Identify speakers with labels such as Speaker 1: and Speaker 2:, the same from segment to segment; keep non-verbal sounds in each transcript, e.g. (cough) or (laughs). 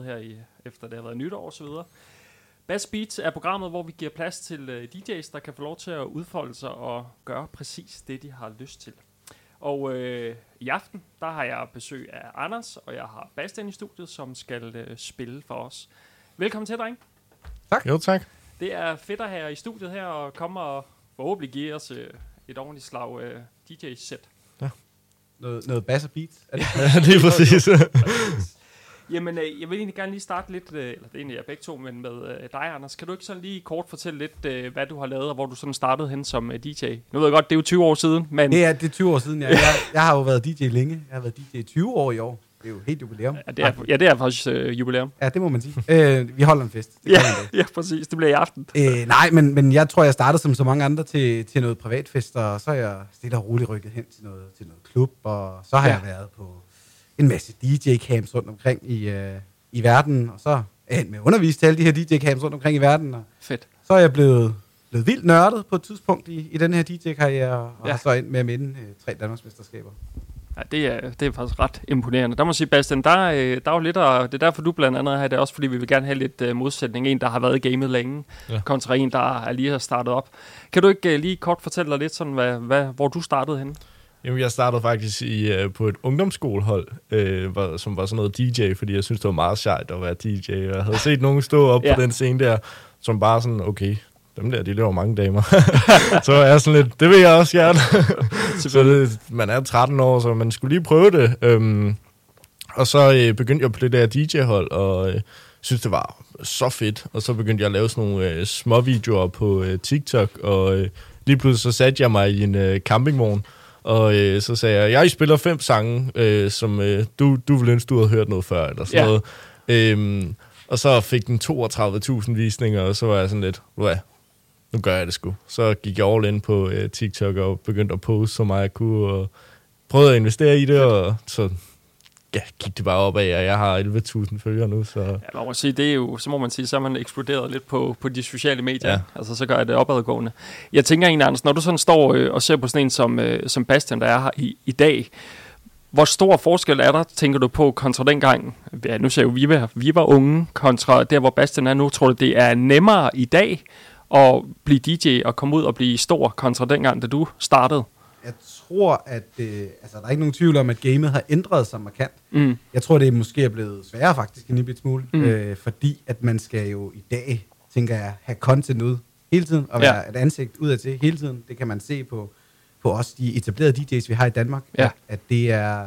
Speaker 1: her i, efter det har været nytår og så videre. Bass Beats er programmet, hvor vi giver plads til uh, DJ's, der kan få lov til at udfolde sig og gøre præcis det, de har lyst til. Og øh, i aften, der har jeg besøg af Anders, og jeg har Bastian i studiet, som skal øh, spille for os. Velkommen til, dreng.
Speaker 2: Tak. Jo, tak.
Speaker 1: Det er fedt at have i studiet her, og komme og forhåbentlig give os øh, et ordentligt slag øh, DJ-sæt. Ja.
Speaker 3: Noget, noget bass og beat?
Speaker 2: Er det? (laughs) ja, det er præcis.
Speaker 1: Jamen, øh, jeg vil egentlig gerne lige starte lidt, øh, eller det er egentlig jeg begge to, men med øh, dig, Anders. Kan du ikke sådan lige kort fortælle lidt, øh, hvad du har lavet, og hvor du sådan startede hen som øh, DJ? Nu ved jeg godt, det er jo 20 år siden, men...
Speaker 3: Det er, det er 20 år siden, ja. (laughs) Jeg, jeg har jo været DJ længe. Jeg har været DJ i 20 år i år. Det er jo helt jubilæum.
Speaker 1: Ja, det er, ja, det er faktisk øh, jubilæum.
Speaker 3: Ja, det må man sige. øh, vi holder en fest.
Speaker 1: Det ja, (laughs) ja, præcis. Det bliver i aften.
Speaker 3: Øh, nej, men, men jeg tror, jeg startede som så mange andre til, til noget privatfest, og så er jeg stille og roligt rykket hen til noget, til noget klub, og så har ja. jeg været på en masse DJ-camps rundt omkring i, øh, i verden, og så er jeg med at undervise til alle de her DJ-camps rundt omkring i verden. Og
Speaker 1: Fedt.
Speaker 3: Så er jeg blevet, blevet vildt nørdet på et tidspunkt i, i den her DJ-karriere, og ja. har så ind med at minde øh, tre Danmarksmesterskaber.
Speaker 1: Ja, det er, det er faktisk ret imponerende. Der må jeg sige, Bastian, der, øh, der er jo lidt, og det er derfor du blandt andet har det, også fordi vi vil gerne have lidt uh, modsætning. En, der har været i gamet længe, ja. kontra en, der er lige har startet op. Kan du ikke uh, lige kort fortælle dig lidt, sådan, hvad, hvad, hvor du startede henne?
Speaker 2: Jamen, jeg startede faktisk i, uh, på et ungdomsskolehold, uh, var, som var sådan noget DJ, fordi jeg synes det var meget sejt at være DJ. Jeg havde set nogen stå op (laughs) ja. på den scene der, som bare sådan, okay, dem der, de laver mange damer. (laughs) så er jeg sådan lidt, det vil jeg også gerne. (laughs) så det, man er 13 år, så man skulle lige prøve det. Um, og så øh, begyndte jeg på det der DJ-hold, og øh, synes det var så fedt. Og så begyndte jeg at lave sådan nogle øh, små videoer på øh, TikTok, og øh, lige pludselig så satte jeg mig i en øh, campingvogn, og øh, så sagde jeg, jeg spiller fem sange, øh, som øh, du, du ville ønske, du havde hørt noget før, eller sådan ja. noget. Øhm, og så fik den 32.000 visninger, og så var jeg sådan lidt, hvad, nu gør jeg det sgu. Så gik jeg all in på øh, TikTok og begyndte at poste så meget jeg kunne, og prøvede at investere i det, og så ja, gik det bare op af, at jeg har 11.000 følgere nu. Så. Ja,
Speaker 1: man må sige, det er jo, så må man sige, så har man eksploderet lidt på, på de sociale medier. Ja. Altså, så gør jeg det opadgående. Jeg tænker egentlig, Anders, når du sådan står øh, og ser på sådan en som, øh, som Bastian, der er her i, i dag, hvor stor forskel er der, tænker du på, kontra dengang, ja, nu ser jo, vi var, vi var unge, kontra der, hvor Bastian er nu, tror du, det er nemmere i dag at blive DJ og komme ud og blive stor, kontra dengang, da du startede?
Speaker 3: Jeg tror, at øh, altså, der er ikke nogen tvivl om, at gamet har ændret sig markant. Mm. Jeg tror, det er måske er blevet sværere faktisk en lille smule, mm. øh, fordi at man skal jo i dag, tænker jeg, have content ud hele tiden, og være ja. et ansigt udad til hele tiden. Det kan man se på, på os, de etablerede DJ's, vi har i Danmark, ja. at, at det er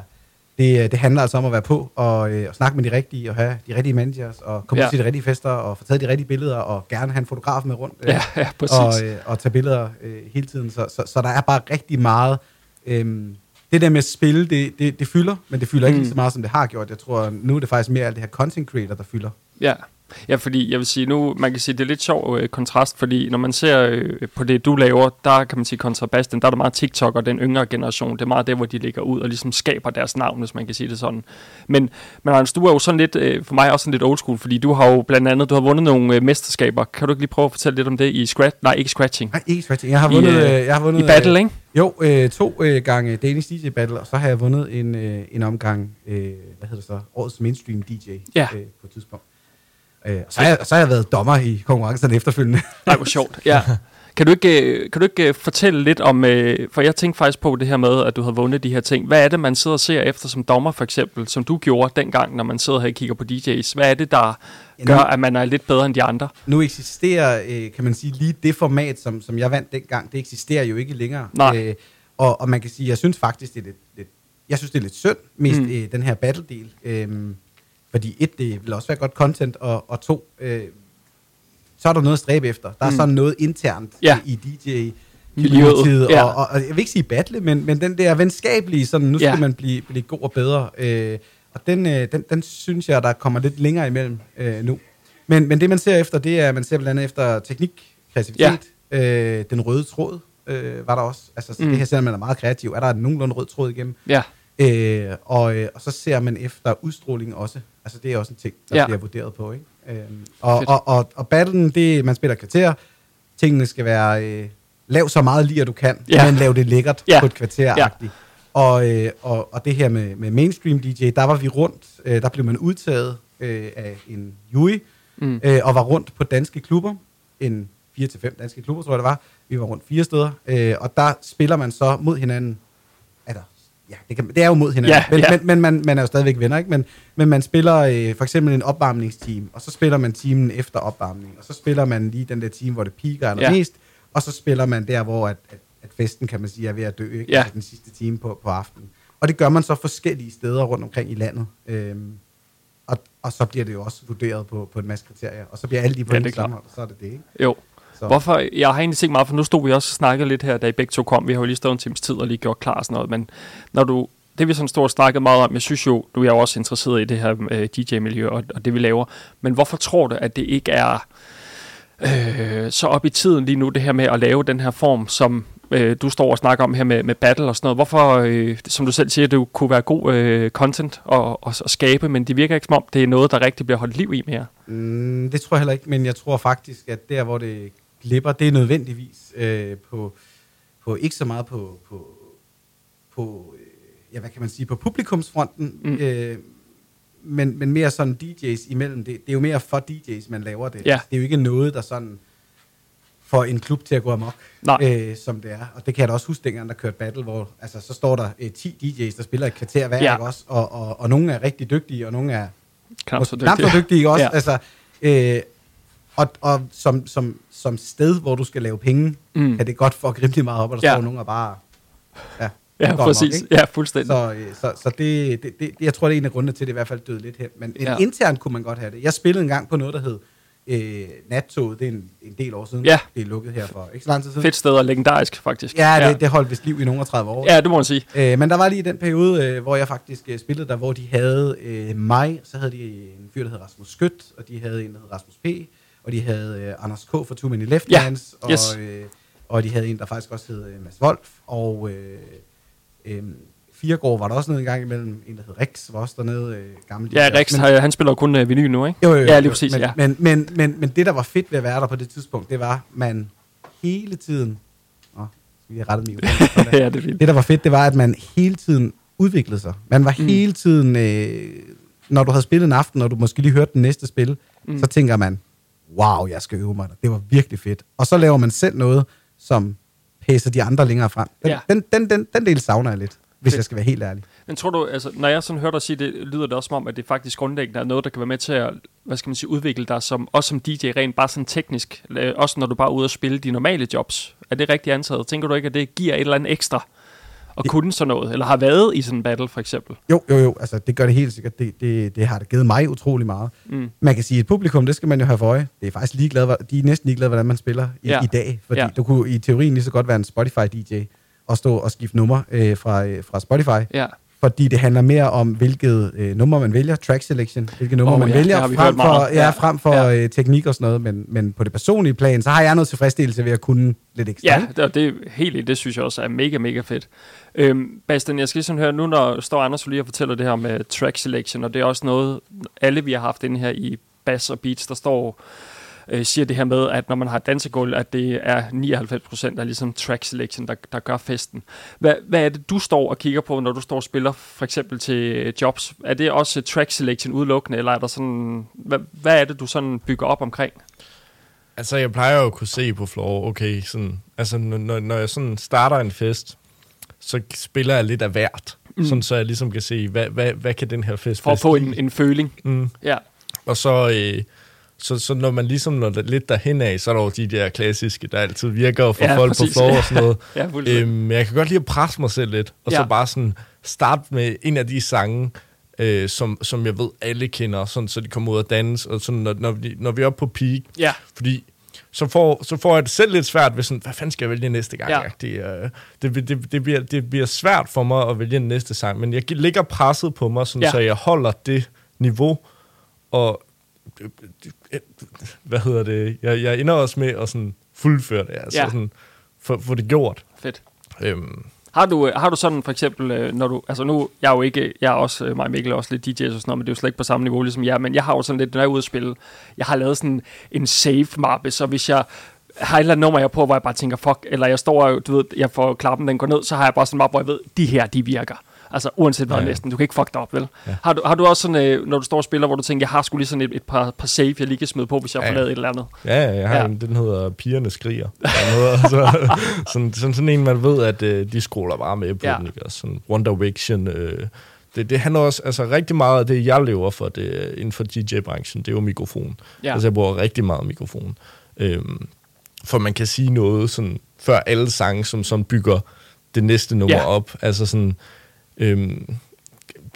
Speaker 3: det, det handler altså om at være på og, øh, og snakke med de rigtige, og have de rigtige managers, og komme ja. til de rigtige fester, og få taget de rigtige billeder, og gerne have en fotograf med rundt.
Speaker 1: Øh, ja, ja, præcis.
Speaker 3: Og, øh, og tage billeder øh, hele tiden. Så, så, så der er bare rigtig meget... Øh, det der med at spille, det, det, det fylder, men det fylder mm. ikke så meget, som det har gjort. Jeg tror, nu er det faktisk mere alt det her content creator, der fylder.
Speaker 1: Ja, Ja, fordi jeg vil sige nu, man kan sige, det er lidt sjov øh, kontrast, fordi når man ser øh, på det, du laver, der kan man sige kontrabasten, der er der meget TikTok og den yngre generation, det er meget der, hvor de ligger ud og ligesom skaber deres navn, hvis man kan sige det sådan. Men, men Anders, du er jo sådan lidt, øh, for mig også sådan lidt old school, fordi du har jo blandt andet, du har vundet nogle øh, mesterskaber. Kan du ikke lige prøve at fortælle lidt om det i scratch? Nej, ikke scratching.
Speaker 3: Nej, ikke scratching. Jeg har vundet, I, øh, jeg har vundet
Speaker 1: i battle, øh, ikke?
Speaker 3: Jo, øh, to øh, gange Danish DJ Battle, og så har jeg vundet en, øh, en omgang, øh, hvad hedder det så, årets mainstream DJ
Speaker 1: ja.
Speaker 3: øh, på et tidspunkt. Øh, så, har jeg, så har jeg været dommer i konkurrencen efterfølgende. (laughs)
Speaker 1: Nej, hvor sjovt. Ja. Kan du ikke, øh, kan du ikke øh, fortælle lidt om, øh, for jeg tænkte faktisk på det her med, at du havde vundet de her ting. Hvad er det, man sidder og ser efter som dommer for eksempel, som du gjorde dengang, når man sidder her og kigger på DJ's? Hvad er det, der gør, at man er lidt bedre end de andre?
Speaker 3: Nu eksisterer, kan man sige, lige det format, som, som jeg vandt dengang, det eksisterer jo ikke længere.
Speaker 1: Nej.
Speaker 3: og, og man kan sige, jeg synes faktisk, det er lidt, lidt jeg synes, det er lidt synd, mest mm. den her battle-del. Øhm, fordi et, det vil også være godt content, og, og to, øh, så er der noget at stræbe efter. Der er mm. sådan noget internt
Speaker 1: ja.
Speaker 3: i, i DJ miljøet, ja. og, og, og, jeg vil ikke sige battle, men, men den der venskabelige, sådan, nu skal ja. man blive, blive god og bedre. Øh, og den, øh, den, den synes jeg, der kommer lidt længere imellem øh, nu. Men, men det, man ser efter, det er, man ser blandt andet efter teknik, kreativitet, ja. øh, den røde tråd øh, var der også. Altså, mm. det her ser man er meget kreativ. Er der en nogenlunde rød tråd igennem?
Speaker 1: Ja.
Speaker 3: Øh, og, øh, og så ser man efter udstråling også. Altså det er også en ting, der ja. bliver vurderet på. Ikke? Øh, og, og, og, og battlen, det man spiller kvarter. Tingene skal være... Øh, lav så meget lige, at du kan, ja. men lav det lækkert ja. på et kvarter ja. og, øh, og, og det her med, med mainstream DJ, der var vi rundt, øh, der blev man udtaget øh, af en Yui, mm. øh, og var rundt på danske klubber, en 4-5 danske klubber, tror jeg det var. Vi var rundt fire steder, øh, og der spiller man så mod hinanden. Ja, det, kan, det er jo mod hinanden, ja, men, ja. men, men man, man er jo stadigvæk venner, ikke? Men, men man spiller øh, for eksempel en opvarmningsteam, og så spiller man timen efter opvarmning, og så spiller man lige den der team, hvor det piker eller ja. og så spiller man der, hvor at, at, at festen, kan man sige, er ved at dø, ikke? Ja. Altså den sidste time på, på aftenen. Og det gør man så forskellige steder rundt omkring i landet. Øhm, og, og så bliver det jo også vurderet på, på en masse kriterier, og så bliver alle de point ja, sammen, og så er det det, ikke?
Speaker 1: Jo. Så. Hvorfor? Jeg har egentlig tænkt meget, for nu stod vi også og snakkede lidt her, da I begge to kom. Vi har jo lige stået en times tid og lige gjort klar og sådan noget. Men når du, det vi sådan stod og snakkede meget om, jeg synes jo, du er jo også interesseret i det her øh, DJ-miljø og, og det vi laver. Men hvorfor tror du, at det ikke er øh, så op i tiden lige nu, det her med at lave den her form, som øh, du står og snakker om her med, med battle og sådan noget. Hvorfor, øh, som du selv siger, det kunne være god øh, content at, at, at skabe, men det virker ikke som om, det er noget, der rigtig bliver holdt liv i mere.
Speaker 3: Mm, det tror jeg heller ikke, men jeg tror faktisk, at der, hvor det glipper, det er nødvendigvis øh, på, på, ikke så meget på, på, på øh, ja, hvad kan man sige, på publikumsfronten, mm. øh, men, men mere sådan DJ's imellem. Det, det er jo mere for DJ's, man laver det.
Speaker 1: Ja.
Speaker 3: Det er jo ikke noget, der sådan får en klub til at gå amok, øh, som det er. Og det kan jeg da også huske dengang, der kørte battle, hvor altså, så står der øh, 10 DJ's, der spiller et kvarter hver, ja. også? Og, og, og nogle er rigtig dygtige, og nogle er
Speaker 1: knap så dygtige,
Speaker 3: knap så dygtige også. Ja. Altså, øh, og og som, som, som sted, hvor du skal lave penge, mm. kan det godt få rimelig meget op, og der ja. står nogen og bare...
Speaker 1: Ja, Ja, præcis. Nok, ja, fuldstændig.
Speaker 3: Så, øh, så, så det, det, det, jeg tror, det er en af grundene til, at det i hvert fald døde lidt hen. Men ja. internt kunne man godt have det. Jeg spillede en gang på noget, der hed øh, Nattoget. Det er en, en del år siden.
Speaker 1: Ja.
Speaker 3: Det er lukket her for ikke så lang tid siden.
Speaker 1: Fedt sted og legendarisk, faktisk.
Speaker 3: Ja, det, ja. det holdt vist liv i nogle af 30 år.
Speaker 1: Ja, det må man sige.
Speaker 3: Øh, men der var lige den periode, øh, hvor jeg faktisk øh, spillede der, hvor de havde øh, mig, så havde de en fyr, der hed Rasmus Skødt, og de havde en, der hed Rasmus P., og de havde øh, Anders K. fra Too Many Left
Speaker 1: ja.
Speaker 3: Hands, og,
Speaker 1: yes.
Speaker 3: øh, og de havde en, der faktisk også hed øh, Mads Wolf, og... Øh, Øhm, Firegård var der også nede en gang imellem. En, der hed Rex, var også dernede. Øh, gammel
Speaker 1: ja, Rex, men, han spiller kun øh, vinyl nu, ikke?
Speaker 3: Jo, jo, jo.
Speaker 1: Ja, lige præcis,
Speaker 3: men,
Speaker 1: ja.
Speaker 3: Men, men, men, men det, der var fedt ved at være der på det tidspunkt, det var, man hele tiden... Åh, vi har rettet mig (laughs)
Speaker 1: ja, det er fint.
Speaker 3: Det, der var fedt, det var, at man hele tiden udviklede sig. Man var mm. hele tiden... Øh, når du havde spillet en aften, og du måske lige hørte den næste spil, mm. så tænker man, wow, jeg skal øve mig. Det var virkelig fedt. Og så laver man selv noget, som pæser de andre længere frem. Den, ja. den, den, den, den del savner jeg lidt hvis Fedt. jeg skal være helt ærlig.
Speaker 1: Men tror du, altså, når jeg sådan hører dig sige det, lyder det også som om, at det faktisk grundlæggende er noget, der kan være med til at, hvad skal man sige, udvikle dig som, også som DJ rent bare sådan teknisk, øh, også når du bare er ude og spille de normale jobs. Er det rigtigt antaget? Tænker du ikke, at det giver et eller andet ekstra at kunne sådan noget, eller har været i sådan en battle for eksempel?
Speaker 3: Jo, jo, jo, altså det gør det helt sikkert. Det, det, det har det givet mig utrolig meget. Mm. Man kan sige, at publikum, det skal man jo have for øje. Det er faktisk ligeglad, de er næsten ligeglade, hvordan man spiller i, ja. i dag. Fordi ja. du kunne i teorien lige så godt være en Spotify-DJ, at stå og skifte nummer øh, fra, øh, fra Spotify.
Speaker 1: Ja.
Speaker 3: Fordi det handler mere om, hvilket øh, nummer man vælger, track selection, hvilket nummer oh, man ja, vælger, frem for, ja, frem for ja. øh, teknik og sådan noget. Men, men på det personlige plan, så har jeg noget tilfredsstillelse ved at kunne lidt ekstra.
Speaker 1: Ja, det, det, helt, det synes jeg også er mega, mega fedt. Øhm, Bastian, jeg skal lige sådan høre, nu når står Anders lige og fortæller det her med track selection, og det er også noget, alle vi har haft inde her i Bass og Beats, der står øh, siger det her med, at når man har dansegulv, at det er 99% af ligesom track selection, der, der gør festen. Hvad, hvad er det, du står og kigger på, når du står og spiller for eksempel til jobs? Er det også track selection udelukkende, eller er der sådan, hvad, hvad er det, du sådan bygger op omkring?
Speaker 2: Altså, jeg plejer jo at kunne se på floor, okay, sådan, altså, når, når jeg sådan starter en fest, så spiller jeg lidt af hvert, mm. sådan, så jeg ligesom kan se, hvad, hvad, hvad kan den her fest
Speaker 1: For at få en, en føling.
Speaker 2: Mm.
Speaker 1: Ja.
Speaker 2: Og så, øh, så, så når man ligesom når det lidt derhen af, så er der jo de der klassiske, der altid virker for ja, folk præcis. på floor og sådan noget. (laughs)
Speaker 1: ja,
Speaker 2: øhm, jeg kan godt lide at presse mig selv lidt, og ja. så bare sådan starte med en af de sange, øh, som, som jeg ved alle kender, sådan, så de kommer ud og danse, og sådan, når, når, vi, når vi er oppe på peak.
Speaker 1: Ja.
Speaker 2: Fordi så får, så får jeg det selv lidt svært ved sådan, hvad fanden skal jeg vælge næste gang?
Speaker 1: Ja.
Speaker 2: Det, øh, det, det, det, bliver, det bliver svært for mig at vælge næste sang, men jeg ligger presset på mig, sådan, ja. så jeg holder det niveau, og hvad hedder det, jeg, jeg ender også med at sådan fuldføre det, altså ja. sådan, få, få det gjort.
Speaker 1: Fedt. Øhm. Har du, har du sådan for eksempel, øh, når du, altså nu, jeg er jo ikke, jeg er også, øh, mig og Mikkel er også lidt DJ og sådan noget, men det er jo slet ikke på samme niveau ligesom jeg, men jeg har jo sådan lidt, når jeg er ude at spille, jeg har lavet sådan en save-mappe, så hvis jeg har et eller andet nummer, jeg på, hvor jeg bare tænker, fuck, eller jeg står, du ved, jeg får klappen, den går ned, så har jeg bare sådan en mappe, hvor jeg ved, de her, de virker. Altså uanset hvad ja. næsten. Du kan ikke fuck dig op, vel? Ja. Har, du, har du også sådan, øh, når du står og spiller, hvor du tænker, jeg har skulle lige sådan et, et par, par save, jeg lige kan smide på, hvis jeg ja. får lavet et eller andet?
Speaker 2: Ja, jeg har ja. en, den hedder Pigerne Skriger. noget, (laughs) så, sådan, sådan, sådan en, man ved, at øh, de skruer bare med på ja. den, ikke? Sådan Wonder Vision, øh, det, det handler også, altså rigtig meget af det, jeg lever for det, inden for DJ-branchen, det er jo mikrofon. Ja. Altså jeg bruger rigtig meget mikrofon. Øhm, for man kan sige noget sådan, før alle sange, som sådan bygger det næste nummer ja. op. Altså sådan, øhm,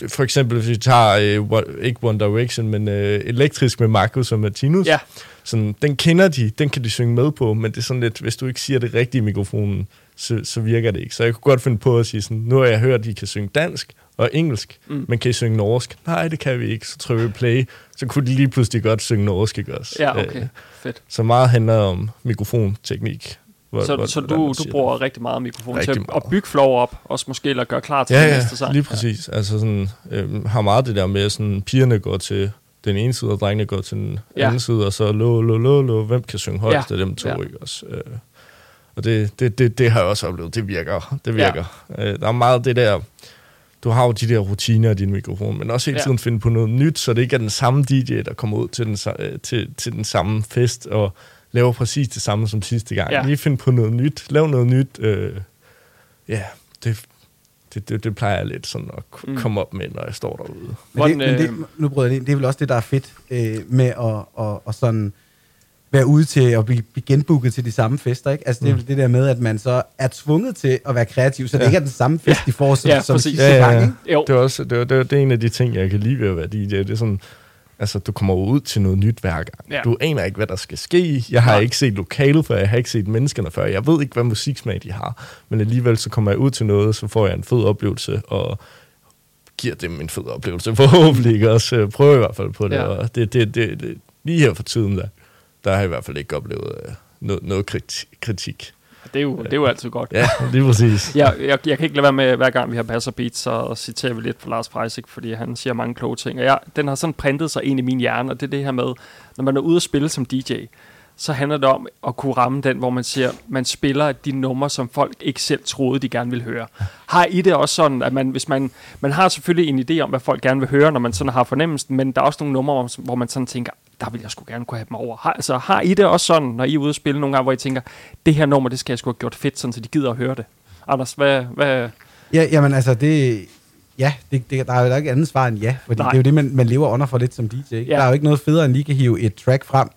Speaker 2: for eksempel, hvis vi tager, øh, ikke One Direction, men øh, Elektrisk med Marcus og Martinus. Ja. Sådan, den kender de, den kan de synge med på, men det er sådan lidt, hvis du ikke siger det rigtige i mikrofonen, så, så virker det ikke. Så jeg kunne godt finde på at sige sådan, nu har jeg hørt, at de kan synge dansk og engelsk, mm. men kan I synge norsk? Nej, det kan vi ikke. Så trykker vi play, så kunne de lige pludselig godt synge norsk, ikke også?
Speaker 1: Ja, okay. Øh, Fedt.
Speaker 2: Så meget handler om mikrofonteknik.
Speaker 1: Hvor, så hvor, så du, du bruger det. rigtig meget mikrofon rigtig til meget. at bygge flow op, også måske eller gøre klar til
Speaker 2: ja,
Speaker 1: det næste
Speaker 2: sang? lige præcis. Ja. Altså sådan, øh, har meget det der med, sådan pigerne går til den ene side, og drengene går til den ja. anden side, og så lo, lo, lo, lo, hvem kan synge højst ja. af dem to, ja. ikke også? Øh, og det, det, det, det har jeg også oplevet, det virker. Det virker. Ja. Øh, der er meget det der, du har jo de der rutiner i din mikrofon, men også hele tiden ja. finde på noget nyt, så det ikke er den samme DJ, der kommer ud til den, øh, til, til den samme fest, og laver præcis det samme som sidste gang. Ja. Lige finde på noget nyt, lav noget nyt. Øh, ja, det, det, det, det plejer jeg lidt sådan at mm. komme op med, når jeg står derude.
Speaker 3: Men det, men det, nu bryder jeg det, det er vel også det, der er fedt øh, med at, at, at sådan være ude til at blive, blive genbooket til de samme fester, ikke? Altså, det er mm. det der med, at man så er tvunget til at være kreativ, så ja. det ikke er den samme fest, ja. de får som, ja, som sidste ja, ja, ja. gang, ikke?
Speaker 2: Jo. Det er også det, er, det, er, det er en af de ting, jeg kan lide ved at være DJ. Det er sådan, altså, du kommer ud til noget nyt hver gang. Ja. Du aner ikke, hvad der skal ske. Jeg har ja. ikke set lokalet før, jeg har ikke set menneskerne før. Jeg ved ikke, hvad musiksmag de har. Men alligevel så kommer jeg ud til noget, så får jeg en fed oplevelse, og giver dem en fed oplevelse (laughs) forhåbentlig også. Prøver i hvert fald på det. Ja. Og det, det, det, det, lige her for tiden, der, der har jeg i hvert fald ikke oplevet uh, noget, noget kritik.
Speaker 1: Det er, jo, det er jo altid godt.
Speaker 2: Ja, lige præcis.
Speaker 1: jeg, jeg, jeg kan ikke lade være med, hver gang vi har passer beats, så citerer vi lidt på Lars Freisig, fordi han siger mange kloge ting. Og jeg, den har sådan printet sig ind i min hjerne, og det er det her med, når man er ude at spille som DJ, så handler det om at kunne ramme den, hvor man siger, man spiller de numre, som folk ikke selv troede, de gerne ville høre. Har I det også sådan, at man, hvis man, man har selvfølgelig en idé om, hvad folk gerne vil høre, når man sådan har fornemmelsen, men der er også nogle numre, hvor man sådan tænker, der vil jeg sgu gerne kunne have dem over. Har, altså, har I det også sådan, når I er ude at spille nogle gange, hvor I tænker, det her nummer, det skal jeg sgu have gjort fedt, sådan, så de gider at høre det? Anders, hvad... hvad
Speaker 3: Ja, jamen altså, det, ja, det, det, der er jo ikke andet svar end ja, fordi Nej. det er jo det, man, man lever under for lidt som DJ. Ikke? Ja. Der er jo ikke noget federe, end lige kan hive et track frem.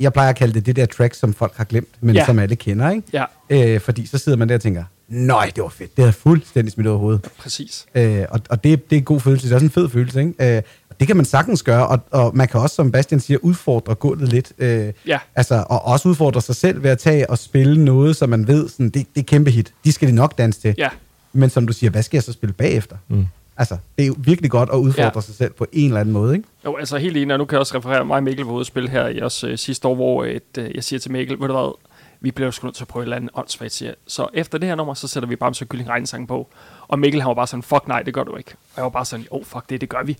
Speaker 3: Jeg plejer at kalde det det der track, som folk har glemt, men ja. som alle kender, ikke? Ja. Øh, fordi så sidder man der og tænker, nej, det var fedt, det havde fuldstændig smidt over hovedet.
Speaker 1: Præcis.
Speaker 3: Øh, og og det, det er en god følelse, det er også en fed følelse, ikke? Øh, det kan man sagtens gøre, og, og man kan også, som Bastian siger, udfordre gulvet lidt. Øh, ja. altså, og også udfordre sig selv ved at tage og spille noget, som man ved, sådan, det, det er kæmpe hit. De skal de nok danse til. Ja. Men som du siger, hvad skal jeg så spille bagefter? Mm. Altså, det er jo virkelig godt at udfordre ja. sig selv på en eller anden måde, ikke?
Speaker 1: Jo, altså helt enig, og nu kan jeg også referere mig og Mikkel var ude at spille her i os øh, sidste år, hvor et, øh, jeg siger til Mikkel, ved du hvad, vi bliver sgu nødt til at prøve et eller andet åndssvagt, siger Så efter det her nummer, så sætter vi Bamse Kylling Regnsang på. Og Mikkel, han var bare sådan, fuck nej, det gør du ikke. Og jeg var bare sådan, oh fuck det, det gør vi.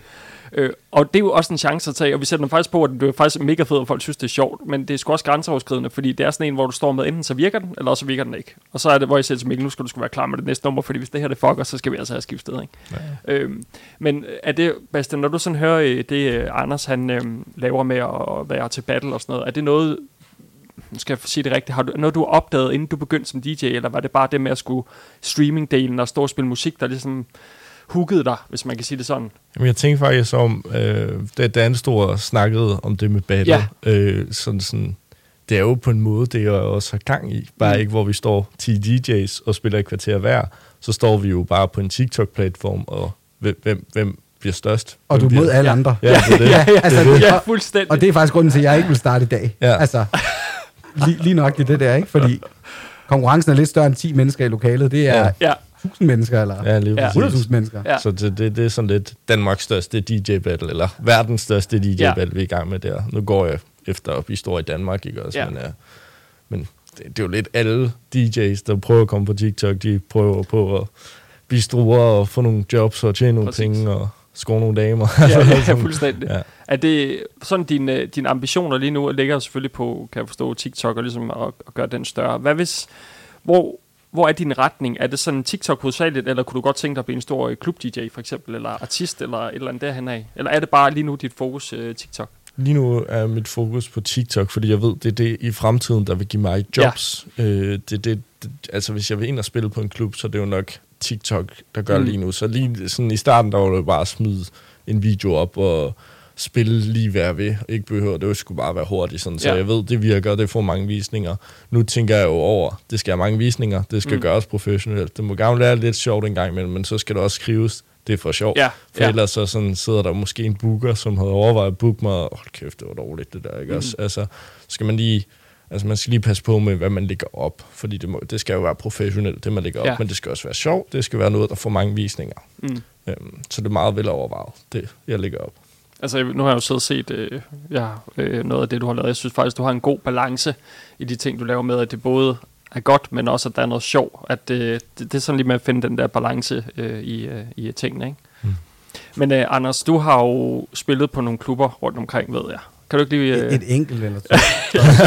Speaker 1: Øh, og det er jo også en chance at tage, og vi sætter den faktisk på, at det er faktisk mega fedt, og folk synes, det er sjovt, men det er sgu også grænseoverskridende, fordi det er sådan en, hvor du står med, enten så virker den, eller så virker den ikke. Og så er det, hvor jeg siger til Mikkel, nu skal du være klar med det næste nummer, fordi hvis det her det fucker, så skal vi altså have skiftet. Ikke? Ja. Øhm, men er det, Bastian, når du sådan hører øh, det, øh, Anders han øhm, laver med at være til battle og sådan noget, er det noget, nu skal jeg sige det rigtigt, har du, noget du har opdaget, inden du begyndte som DJ, eller var det bare det med at skulle streaming-delen og stå og spille musik, der ligesom huggede dig, hvis man kan sige det sådan?
Speaker 2: Jamen, jeg tænkte faktisk om, øh, da Dan stod snakkede om det med battle, ja. øh, sådan sådan, det er jo på en måde, det jeg også har gang i. Bare mm. ikke, hvor vi står 10 DJ's og spiller et kvarter hver. Så står vi jo bare på en TikTok-platform, og hvem, hvem bliver størst.
Speaker 3: Og du er mod alle andre.
Speaker 2: Ja, det er det.
Speaker 1: ja, ja, altså, det, ja, fuldstændig.
Speaker 3: Og det er faktisk grunden til, at jeg ikke vil starte i dag. Ja. Altså, lige, lige nok det der, ikke? Fordi konkurrencen er lidt større end 10 mennesker i lokalet. Det er ja. 1000 mennesker, eller
Speaker 2: ja, lige
Speaker 3: 100.000 mennesker.
Speaker 2: Ja. Så det, det, det er sådan lidt Danmarks største DJ-battle, eller verdens største DJ-battle, ja. vi er i gang med der. Nu går jeg efter at blive stor i Danmark, ikke også? Ja. Men, uh, men det, det er jo lidt alle DJ's, der prøver at komme på TikTok, de prøver på at blive store og få nogle jobs og tjene nogle Præcis. penge og score nogle damer.
Speaker 1: Ja, (laughs) ja fuldstændig. Ja. Er det sådan, dine, øh, dine ambitioner lige nu ligger selvfølgelig på, kan jeg forstå, TikTok og ligesom at, at gøre den større. Hvad hvis, hvor hvor er din retning? Er det sådan TikTok hovedsageligt, eller kunne du godt tænke dig at blive en stor øh, klub-DJ for eksempel, eller artist, eller et eller andet derhen af? Eller er det bare lige nu dit fokus uh, TikTok?
Speaker 2: Lige nu er mit fokus på TikTok, fordi jeg ved, det er det i fremtiden, der vil give mig jobs. Ja. Øh, det, det, det, altså, hvis jeg vil ind og spille på en klub, så det er jo nok TikTok, der gør mm. lige nu. Så lige sådan i starten, der var det bare at smide en video op og spille lige hvad ved. Ikke behøver, det skulle bare være hurtigt. Sådan. Så ja. jeg ved, det virker, det får mange visninger. Nu tænker jeg jo over, det skal have mange visninger, det skal mm. gøres professionelt. Det må gerne være lidt sjovt en gang imellem, men så skal det også skrives det er for sjov. Ja, for ja. ellers så sådan, sidder der måske en booker, som havde overvejet at booke mig, hold kæft, det var dårligt det der, ikke mm. også? Altså, skal man lige, altså man skal lige passe på med, hvad man lægger op, fordi det, må, det skal jo være professionelt, det man lægger ja. op, men det skal også være sjovt, det skal være noget, der får mange visninger. Mm. Øhm, så det er meget vel overvejet, det jeg lægger op.
Speaker 1: Altså, nu har jeg jo siddet og set øh, ja, øh, noget af det, du har lavet. Jeg synes faktisk, du har en god balance i de ting, du laver med, at det både er godt, men også, at der er noget sjov. At øh, det, det er sådan lige med at finde den der balance øh, i, øh, i tingene, ikke? Mm. Men øh, Anders, du har jo spillet på nogle klubber rundt omkring, ved jeg. Kan du ikke lige...
Speaker 3: Øh... Et, enkelt eller to. (laughs)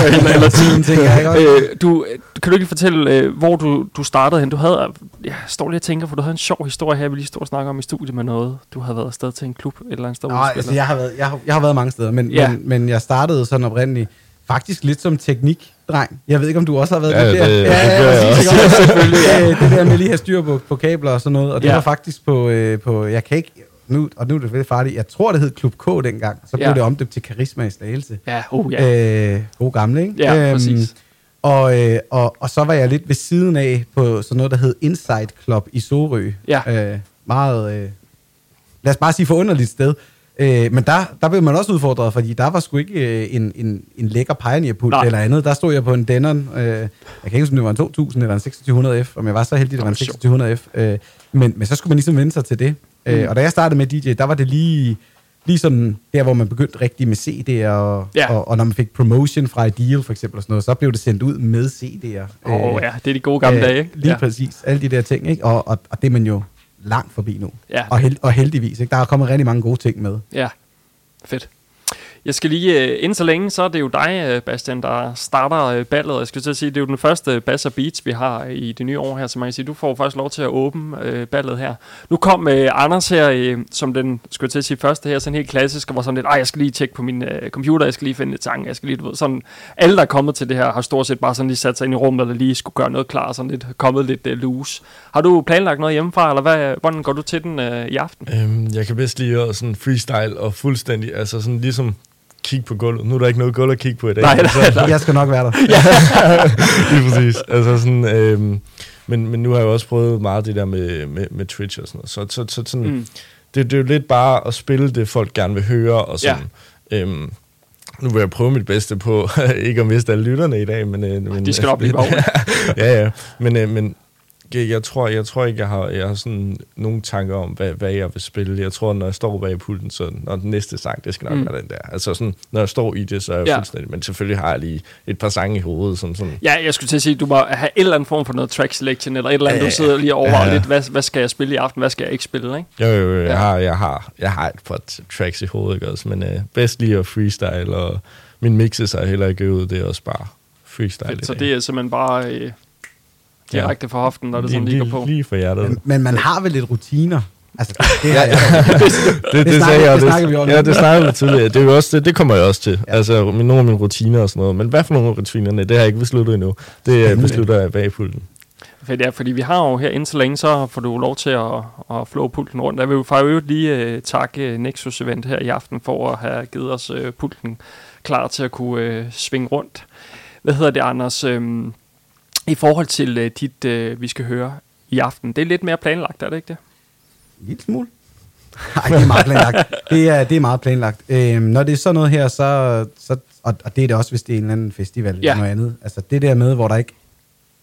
Speaker 3: eller, eller (laughs)
Speaker 1: ti ting, jeg øh, du, Kan du ikke fortælle, øh, hvor du, du startede hen? Du havde... Jeg står lige og tænker, for du havde en sjov historie her, vi lige står og snakker om i studiet med noget. Du havde været afsted til en klub et eller andet sted.
Speaker 3: Nej, altså jeg har, været, jeg, har, jeg har været mange steder, men, ja. men, men jeg startede sådan oprindeligt faktisk lidt som teknikdreng. Jeg ved ikke, om du også har været
Speaker 2: ja,
Speaker 3: det der.
Speaker 2: Det,
Speaker 3: ja,
Speaker 2: ja, det, (laughs)
Speaker 3: ja, selvfølgelig. Ja, det der med lige at have styr på, på kabler og sådan noget. Og det ja. var faktisk på, øh, på, jeg kan ikke, nu, og nu er det veldig farligt, jeg tror, det hed Klub K dengang. Så blev ja. det omdøbt til Karisma i Slagelse.
Speaker 1: Ja, oh, ja.
Speaker 3: Øh, god gamle, ikke?
Speaker 1: Ja, øhm, præcis.
Speaker 3: Og, øh, og, og så var jeg lidt ved siden af på sådan noget, der hed Inside Club i Sorø. Ja. Øh, meget, øh, lad os bare sige forunderligt sted. Øh, men der, der blev man også udfordret, fordi der var sgu ikke øh, en, en, en lækker Pioneer-pult eller andet. Der stod jeg på en Denon, øh, jeg kan ikke huske, om det var en 2000 eller en 2600F, om jeg var så heldig, det var en 2600F. Øh, men, men så skulle man ligesom vende sig til det. Øh, mm. Øh, og da jeg startede med DJ, der var det lige, lige sådan der, hvor man begyndte rigtig med CD'er, og, ja. og, og når man fik promotion fra Ideal for eksempel, og sådan noget, så blev det sendt ud med CD'er.
Speaker 1: Åh oh, øh, ja, det er de gode gamle øh, dage, ikke?
Speaker 3: Lige
Speaker 1: ja.
Speaker 3: præcis, alle de der ting, ikke? Og, og, og det er man jo langt forbi nu. Ja. Og, held, og heldigvis, ikke? der er kommet rigtig mange gode ting med.
Speaker 1: Ja, fedt. Jeg skal lige, øh, inden så længe, så er det jo dig, øh, Bastian, der starter øh, ballet. Jeg skal til at sige, det er jo den første Bass Beats, vi har i det nye år her, så man kan sige, du får faktisk lov til at åbne uh, ballet her. Nu kom Anders her, som den, skulle til at sige, første her, sådan helt klassisk, og var sådan lidt, ej, jeg skal lige tjekke på min computer, jeg skal lige finde et sang, jeg skal lige, du ved, sådan, alle, der er kommet til det her, har stort set bare sådan lige sat sig ind i rummet, eller lige skulle gøre noget klar, sådan lidt, kommet lidt uh, loose. Har du planlagt noget hjemmefra, eller hvad, hvordan går du til den uh, i aften?
Speaker 2: Øhm, jeg kan bedst lige sådan freestyle og fuldstændig, altså sådan ligesom kigge på gulvet. Nu er der ikke noget gulv at kigge på i dag.
Speaker 3: Nej, nej, nej. jeg skal nok være der. (laughs)
Speaker 2: Lige præcis. Altså sådan, øhm, men, men nu har jeg jo også prøvet meget det der med, med, med Twitch og sådan noget. Så, så, så sådan, mm. det, det er jo lidt bare at spille det, folk gerne vil høre. Og sådan. Ja. Øhm, nu vil jeg prøve mit bedste på (laughs) ikke at miste alle lytterne i dag. Men, øh, men,
Speaker 1: De skal nok (laughs) blive
Speaker 2: ja, ja. Men, øh, men jeg tror, jeg tror ikke, jeg har, jeg har sådan nogle tanker om, hvad, hvad jeg vil spille. Jeg tror, når jeg står bag pulten, så når den næste sang, det skal nok mm. være den der. Altså sådan, når jeg står i det, så er jeg ja. fuldstændig... Men selvfølgelig har jeg lige et par sange i hovedet. Som sådan.
Speaker 1: Ja, jeg skulle til at sige, du må have en eller anden form for noget track selection, eller et eller andet, ja, du sidder lige over ja. lidt, hvad, hvad skal jeg spille i aften, hvad skal jeg ikke spille, ikke?
Speaker 2: Jo, jo, jo jeg, har, jeg, har, jeg har et par tracks i hovedet, ikke også? Men uh, bedst lige at freestyle, og min mixes er heller ikke ud, det er også bare freestyle.
Speaker 1: Så det er simpelthen bare... Øh, direkte ja. for hoften, når det sådan ligger på.
Speaker 2: Lige for hjertet.
Speaker 3: Men, men man har vel lidt rutiner? Altså, det,
Speaker 2: har jeg. det, (laughs) det, det, det, snakker, jeg, det, snakker vi om. Ja, det snakker vi tidligere. Det, er jo også, det, det kommer jeg også til. Ja. Altså, nogle af mine rutiner og sådan noget. Men hvad for nogle af rutinerne, det har jeg ikke besluttet endnu. Det jeg beslutter jeg bag pulten.
Speaker 1: Fedt, ja, fordi vi har jo her indtil længe, så får du lov til at, at flå pulten rundt. Jeg vil jo øvrigt lige uh, takke Nexus Event her i aften for at have givet os uh, pulten klar til at kunne uh, svinge rundt. Hvad hedder det, Anders? Um, i forhold til uh, dit, uh, vi skal høre i aften, det er lidt mere planlagt, er det ikke det?
Speaker 3: En lille smule. (laughs) Nej, det er meget planlagt. det, er, det er meget planlagt. Øhm, når det er sådan noget her, så, så og, og det er det også, hvis det er en eller anden festival ja. eller noget andet. Altså det der med, hvor der ikke,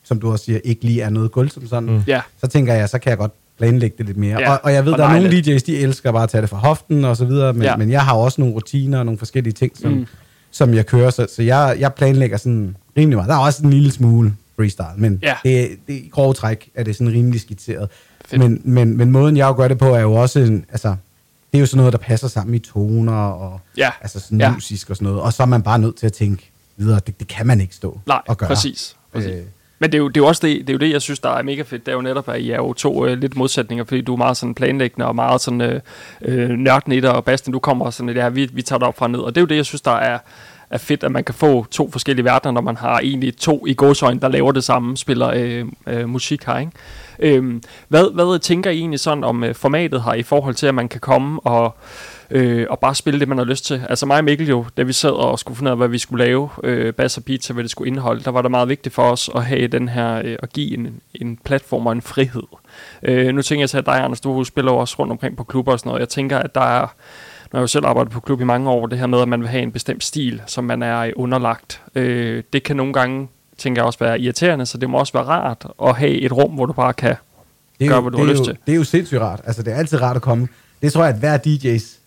Speaker 3: som du også siger, ikke lige er noget gulv som sådan, mm. ja. så tænker jeg, så kan jeg godt planlægge det lidt mere. Ja. Og, og jeg ved, og der er nogle DJ's, de elsker bare at tage det fra hoften og så videre, men, ja. men jeg har også nogle rutiner og nogle forskellige ting, som, mm. som jeg kører, så, så jeg, jeg planlægger sådan rimelig meget. Der er også en lille smule freestyle, men ja. det, det, i grove træk er det sådan rimelig skitseret. Men, men, men måden, jeg gør det på, er jo også, en, altså, det er jo sådan noget, der passer sammen i toner, og ja. altså sådan ja. musisk og sådan noget, og så er man bare nødt til at tænke videre, det, det kan man ikke stå
Speaker 1: Nej,
Speaker 3: og gøre.
Speaker 1: præcis. præcis. Øh, Men det er, jo, det er jo også det, det, er jo det, jeg synes, der er mega fedt. Det er jo netop, at I er jo to øh, lidt modsætninger, fordi du er meget sådan planlæggende og meget sådan øh, øh, nørden i det, og Bastian, du kommer sådan lidt, ja, vi, vi tager det op fra ned. Og det er jo det, jeg synes, der er, er fedt, at man kan få to forskellige verdener, når man har egentlig to i godsøjne, der laver det samme, spiller øh, øh, musik her, ikke? Øhm, hvad, hvad tænker I egentlig sådan om øh, formatet her, i forhold til, at man kan komme og øh, og bare spille det, man har lyst til. Altså mig og Mikkel jo, da vi sad og skulle finde ud af, hvad vi skulle lave, øh, bass og pizza, hvad det skulle indeholde, der var det meget vigtigt for os at have den her, øh, at give en, en platform og en frihed. Øh, nu tænker jeg så, at dig, Anders, du spiller også rundt omkring på klubber og sådan noget. Jeg tænker, at der er, når jeg jo selv arbejdet på klub i mange år, det her med, at man vil have en bestemt stil, som man er underlagt. Øh, det kan nogle gange, tænker jeg også, være irriterende, så det må også være rart at have et rum, hvor du bare kan det gøre, hvad du har lyst
Speaker 3: jo,
Speaker 1: til.
Speaker 3: Det er jo sindssygt rart. Altså, det er altid rart at komme. Det tror jeg, at hver DJ's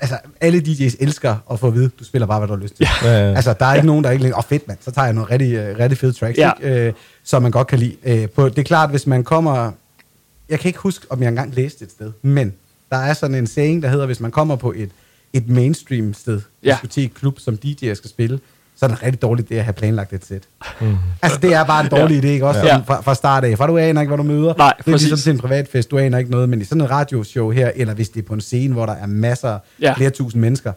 Speaker 3: altså, alle DJ's elsker at få at vide, du spiller bare, hvad du har lyst til. Ja. Altså, der er ikke ja. nogen, der ikke længere, åh oh, fedt mand, så tager jeg nogle rigtig, uh, rigtig fede tracks, ja. ikke? Uh, som man godt kan lide. Uh, på, det er klart, hvis man kommer, jeg kan ikke huske, om jeg engang læste et sted, men der er sådan en saying, der hedder, hvis man kommer på et, et mainstream sted, ja. diskotek, klub, som DJ'er skal spille, så er det rigtig dårlig idé at have planlagt et sæt. Mm. Altså, det er bare en dårlig ja. idé, ikke? Også ja. fra, fra start af. For du aner ikke, hvad du møder.
Speaker 1: Nej,
Speaker 3: det er præcis. ligesom til en privatfest, du aner ikke noget. Men i sådan en radioshow her, eller hvis det er på en scene, hvor der er masser, ja. flere tusind mennesker,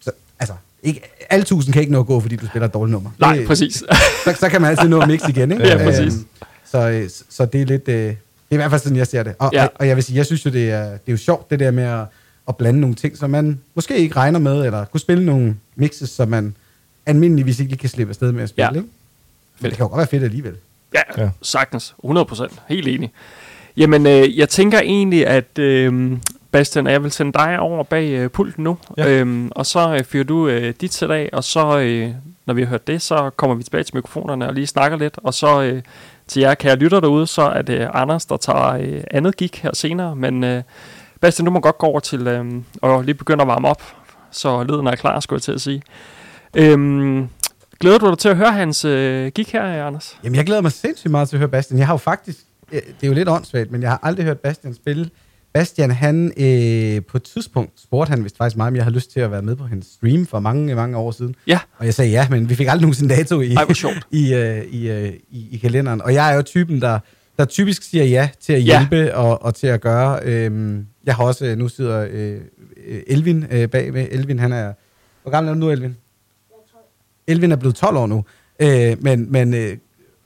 Speaker 3: så, altså, ikke, alle tusind kan ikke nå at gå, fordi du spiller et dårligt nummer.
Speaker 1: Nej, det, præcis. (laughs)
Speaker 3: så, så kan man altid nå at mixe igen, ikke?
Speaker 1: Ja, præcis. Øhm,
Speaker 3: så, så det er lidt... Øh, det er i hvert fald sådan, jeg ser det. Og, ja. og, og jeg vil sige, jeg synes jo, det er, det er jo sjovt, det der med at, at blande nogle ting, som man måske ikke regner med, eller kunne spille nogle mixes, som man almindeligvis ikke kan slippe afsted med at spille, ja. ikke? Men det kan jo godt være fedt alligevel.
Speaker 1: Ja, ja. sagtens. 100%. Helt enig. Jamen, øh, jeg tænker egentlig, at øh, Bastian, jeg vil sende dig over bag øh, pulten nu, ja. øhm, og så øh, fyrer du øh, dit sæt af, og så, øh, når vi har hørt det, så kommer vi tilbage til mikrofonerne og lige snakker lidt, og så øh, til jer kære lytter derude, så er det Anders, der tager øh, andet gik her senere, men øh, Bastian, du må godt gå over til øh, og lige begynde at varme op, så lyden er klar, skulle jeg til at sige. Øhm, glæder du dig til at høre hans øh, gik her, Anders?
Speaker 3: Jamen, jeg glæder mig sindssygt meget til at høre Bastian. Jeg har jo faktisk, øh, det er jo lidt åndssvagt, men jeg har aldrig hørt Bastian spille. Bastian, han øh, på et tidspunkt spurgte han vist faktisk mig, om jeg har lyst til at være med på hans stream for mange, mange år siden.
Speaker 1: Ja.
Speaker 3: Og jeg sagde ja, men vi fik aldrig nogensinde dato i,
Speaker 1: Ej, (laughs)
Speaker 3: i, øh, i, øh, i, i kalenderen. Og jeg er jo typen, der, der typisk siger ja til at hjælpe ja. og, og til at gøre. Øhm, jeg har også, nu sidder øh, Elvin øh, bagved. Elvin, han er, hvor gammel er du nu, Elvin? Elvin er blevet 12 år nu, øh, men, men øh,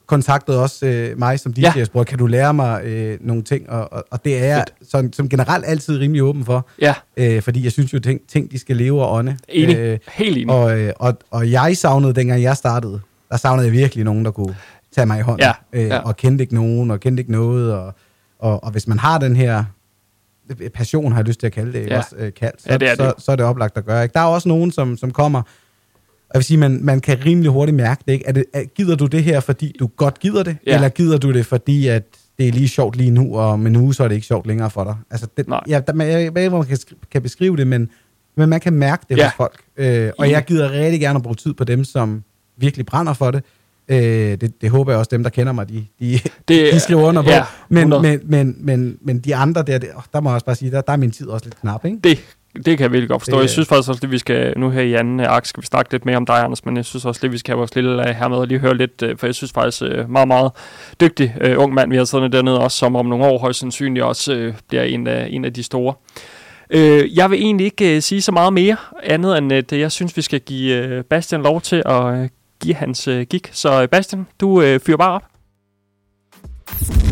Speaker 3: kontaktede også øh, mig som DJ ja. og spurgte, kan du lære mig øh, nogle ting? Og, og, og det er jeg sådan, som generelt altid rimelig åben for,
Speaker 1: ja.
Speaker 3: øh, fordi jeg synes jo, ting, ting de skal leve og ånde.
Speaker 1: Enig. Øh, Helt enig.
Speaker 3: Og, øh, og, og jeg savnede, dengang jeg startede, der savnede jeg virkelig nogen, der kunne tage mig i hånden,
Speaker 1: ja.
Speaker 3: Øh,
Speaker 1: ja.
Speaker 3: og kendte ikke nogen, og kendte ikke noget, og, og, og hvis man har den her passion, har jeg lyst til at kalde det, ja. også, øh, kaldt, så,
Speaker 1: ja, det er det.
Speaker 3: så, så er det oplagt at gøre. Ikke? Der er også nogen, som, som kommer, jeg vil sige, man, man kan rimelig hurtigt mærke det, ikke? Er det er, gider du det her, fordi du godt gider det? Ja. Eller gider du det, fordi at det er lige sjovt lige nu, og en uge, så er det ikke sjovt længere for dig? Altså, det,
Speaker 1: Nej.
Speaker 3: ja, der, man, jeg ved ikke, hvor man kan, kan beskrive det, men, men man kan mærke det ja. hos folk. Øh, og jeg gider rigtig gerne at bruge tid på dem, som virkelig brænder for det. Øh, det, det håber jeg også, dem, der kender mig, de, de, det, (laughs) de skriver under på. Ja, men, men, men, men, men de andre der, der må jeg også bare sige, der, der er min tid også lidt knap, ikke?
Speaker 1: Det det kan jeg virkelig godt forstå. Det, jeg synes faktisk også, at vi skal, nu her i anden akt, skal vi snakke lidt mere om dig, Anders, men jeg synes også, at vi skal have vores lille her med og lige høre lidt, øh, for jeg synes faktisk, øh, meget, meget dygtig uh, ung mand, vi har siddet dernede også, som om nogle år højst sandsynligt også uh, bliver en af, en af de store. Uh, jeg vil egentlig ikke uh, sige så meget mere, andet end at jeg synes, vi skal give uh, Bastian lov til at uh, give hans uh, gig. Så uh, Bastian, du uh, fyrer bare op.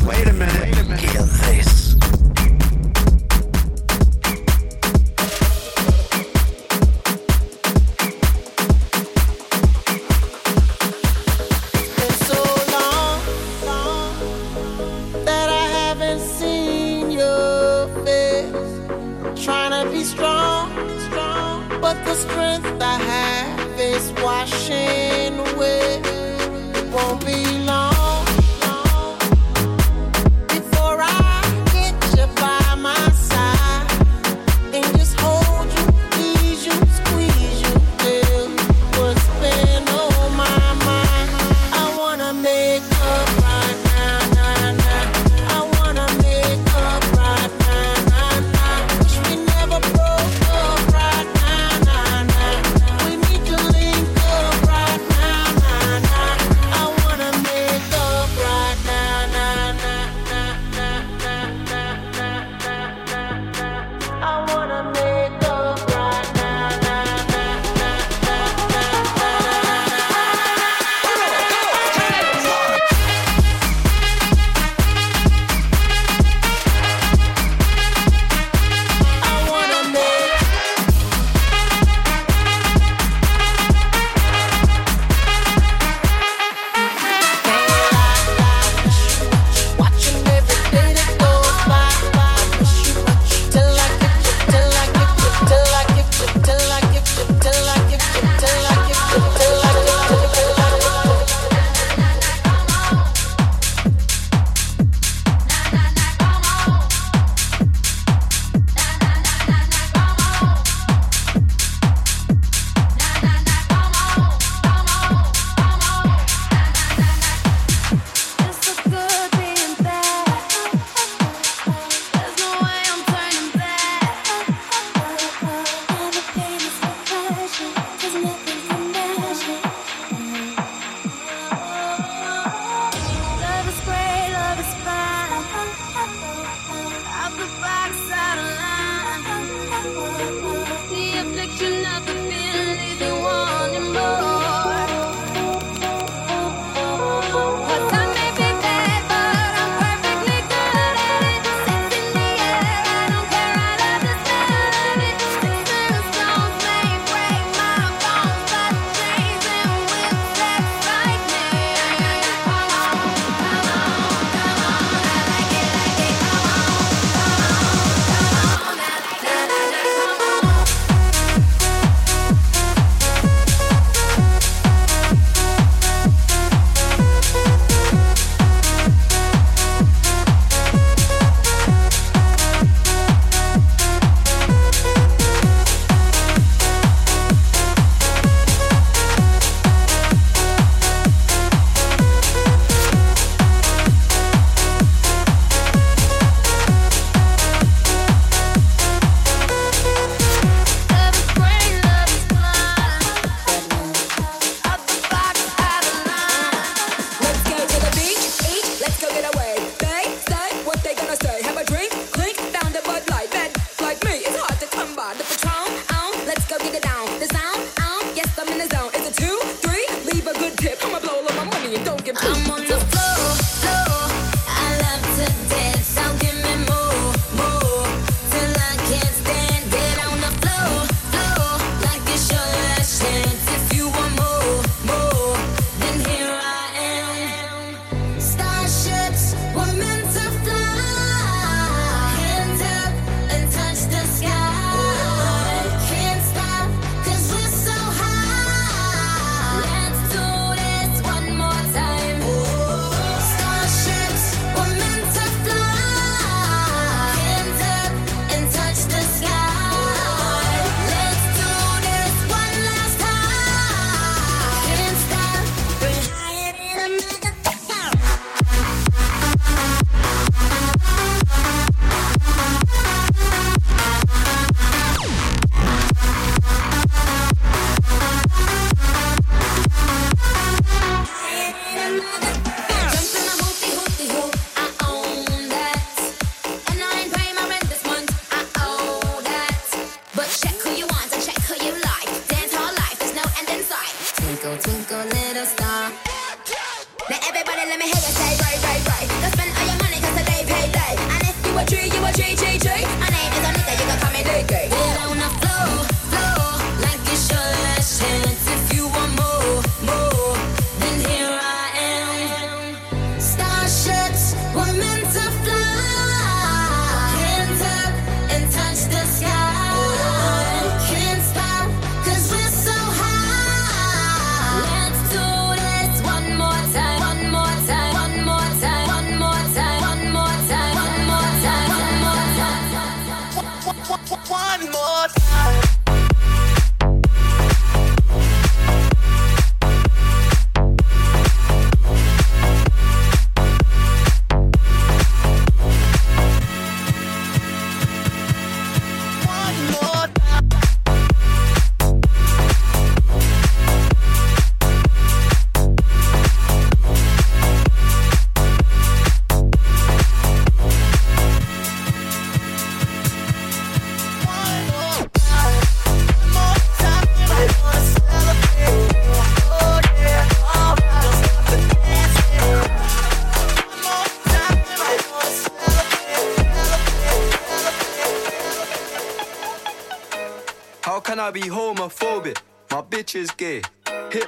Speaker 1: Wait a minute. Wait a minute. Washing away. Won't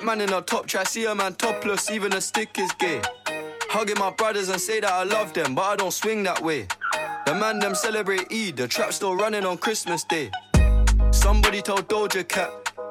Speaker 4: Hitman in a top try, see a man topless, even a stick is gay. Hugging my brothers and say that I love them, but I don't swing that way. The man them celebrate Eid, the trap still running on Christmas Day. Somebody told Doja Cat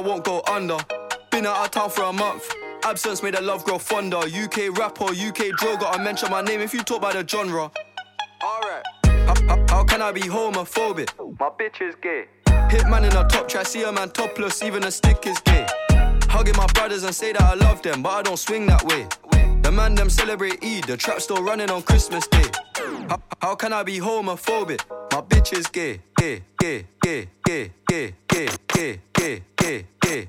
Speaker 4: won't go under. Been out of town for a month. Absence made the love grow fonder. UK rapper, UK droga. I mention my name if you talk by the genre. Alright. How, how, how, can I be homophobic? My bitch is gay. Hitman in a top try, see a man topless, even a stick is gay. Hugging my brothers and say that I love them, but I don't swing that way. The man them celebrate Eid, the trap still running on Christmas Day. How, how can I be homophobic? My bitch is gay, gay, gay, gay, gay, gay, gay, gay. Hey, hey, hey,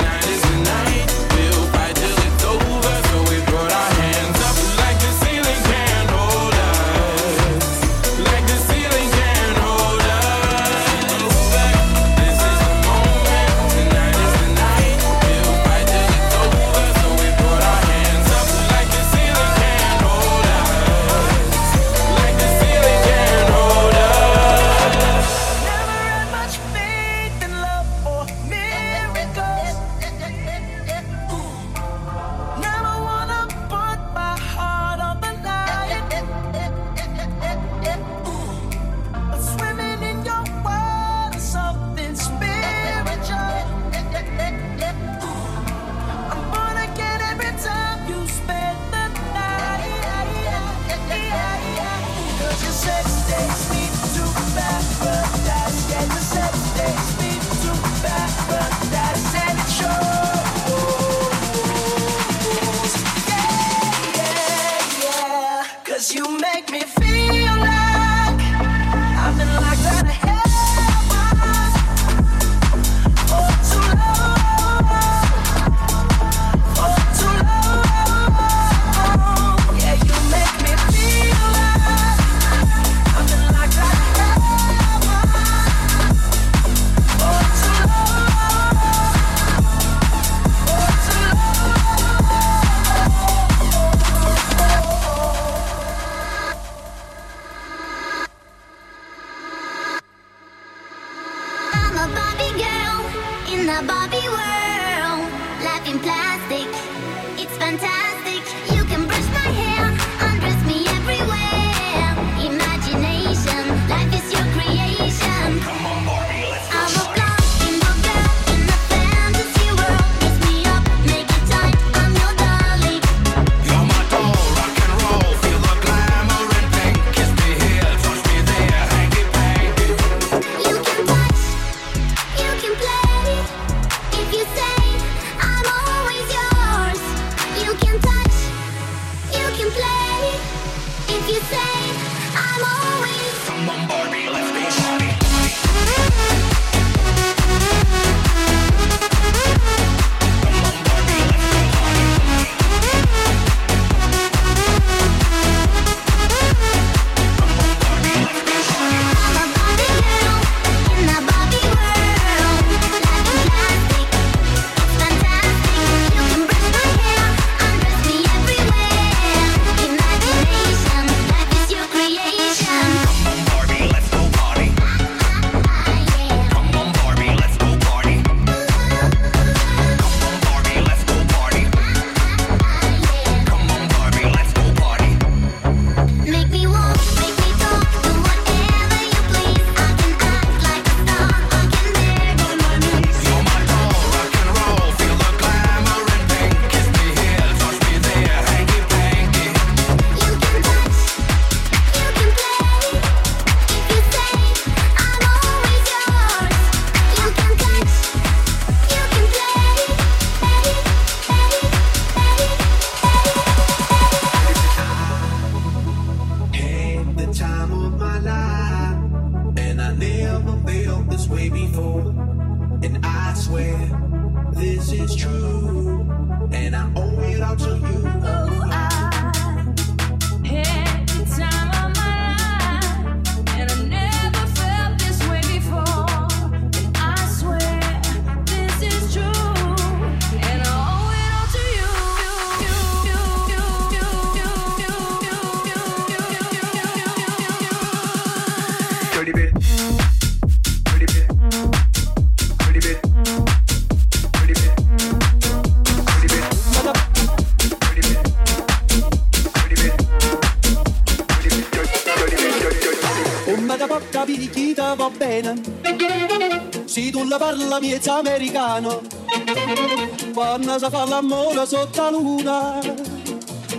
Speaker 5: si fa l'amore sotto la luna.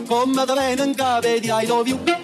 Speaker 5: con te in cave di ti I love you.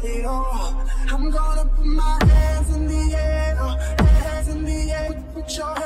Speaker 6: I'm
Speaker 7: gonna put my
Speaker 6: hands in the air, hands in the air,
Speaker 7: put your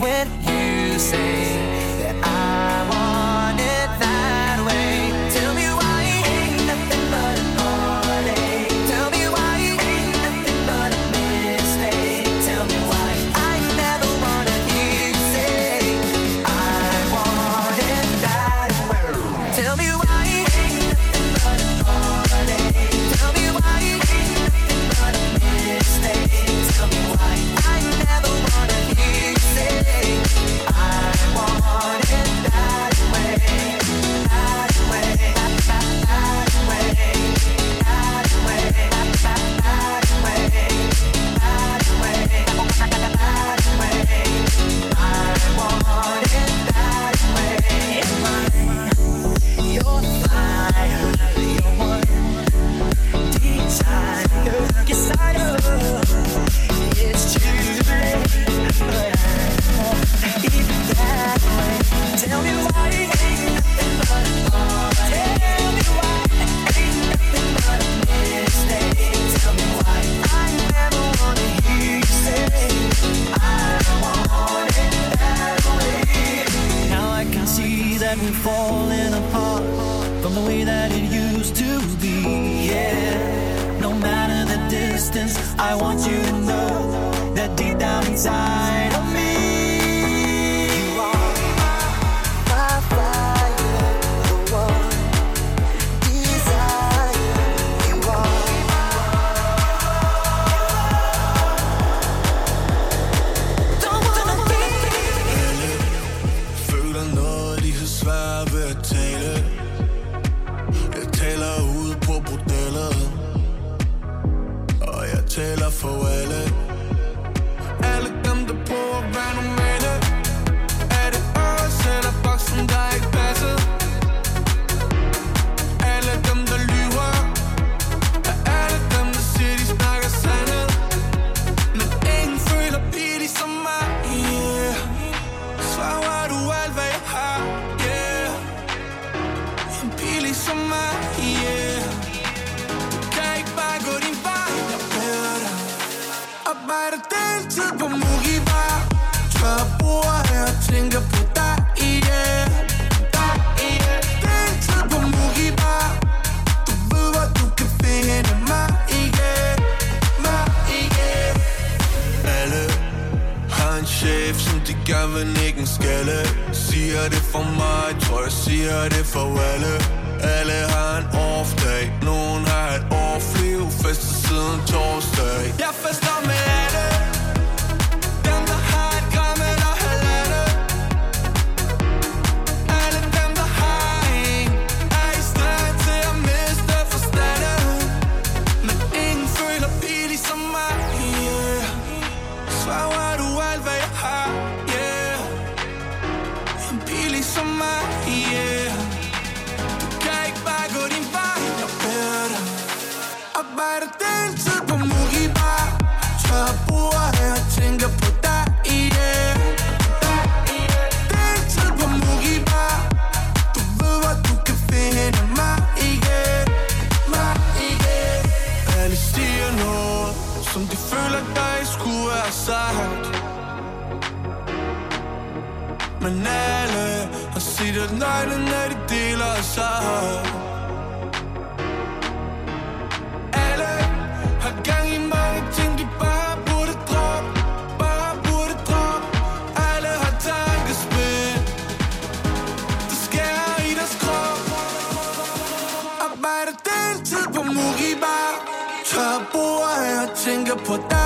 Speaker 7: when you say
Speaker 8: Men alle har set, at nøglerne de deler sig. Alle har gang i mange ting, de bare burde droppe Bare burde droppe. Alle har tankespil Det skærer i deres krop. Arbejder deltid på Moribar Tør bord, jeg tænker på dig.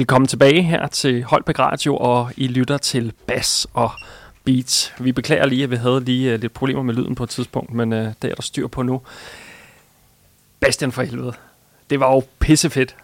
Speaker 1: Velkommen tilbage her til Holbæk Radio, og I lytter til Bas og Beats. Vi beklager lige, at vi havde lige øh, lidt problemer med lyden på et tidspunkt, men uh, det er der styr på nu. Bastian for helvede. Det var jo pissefedt.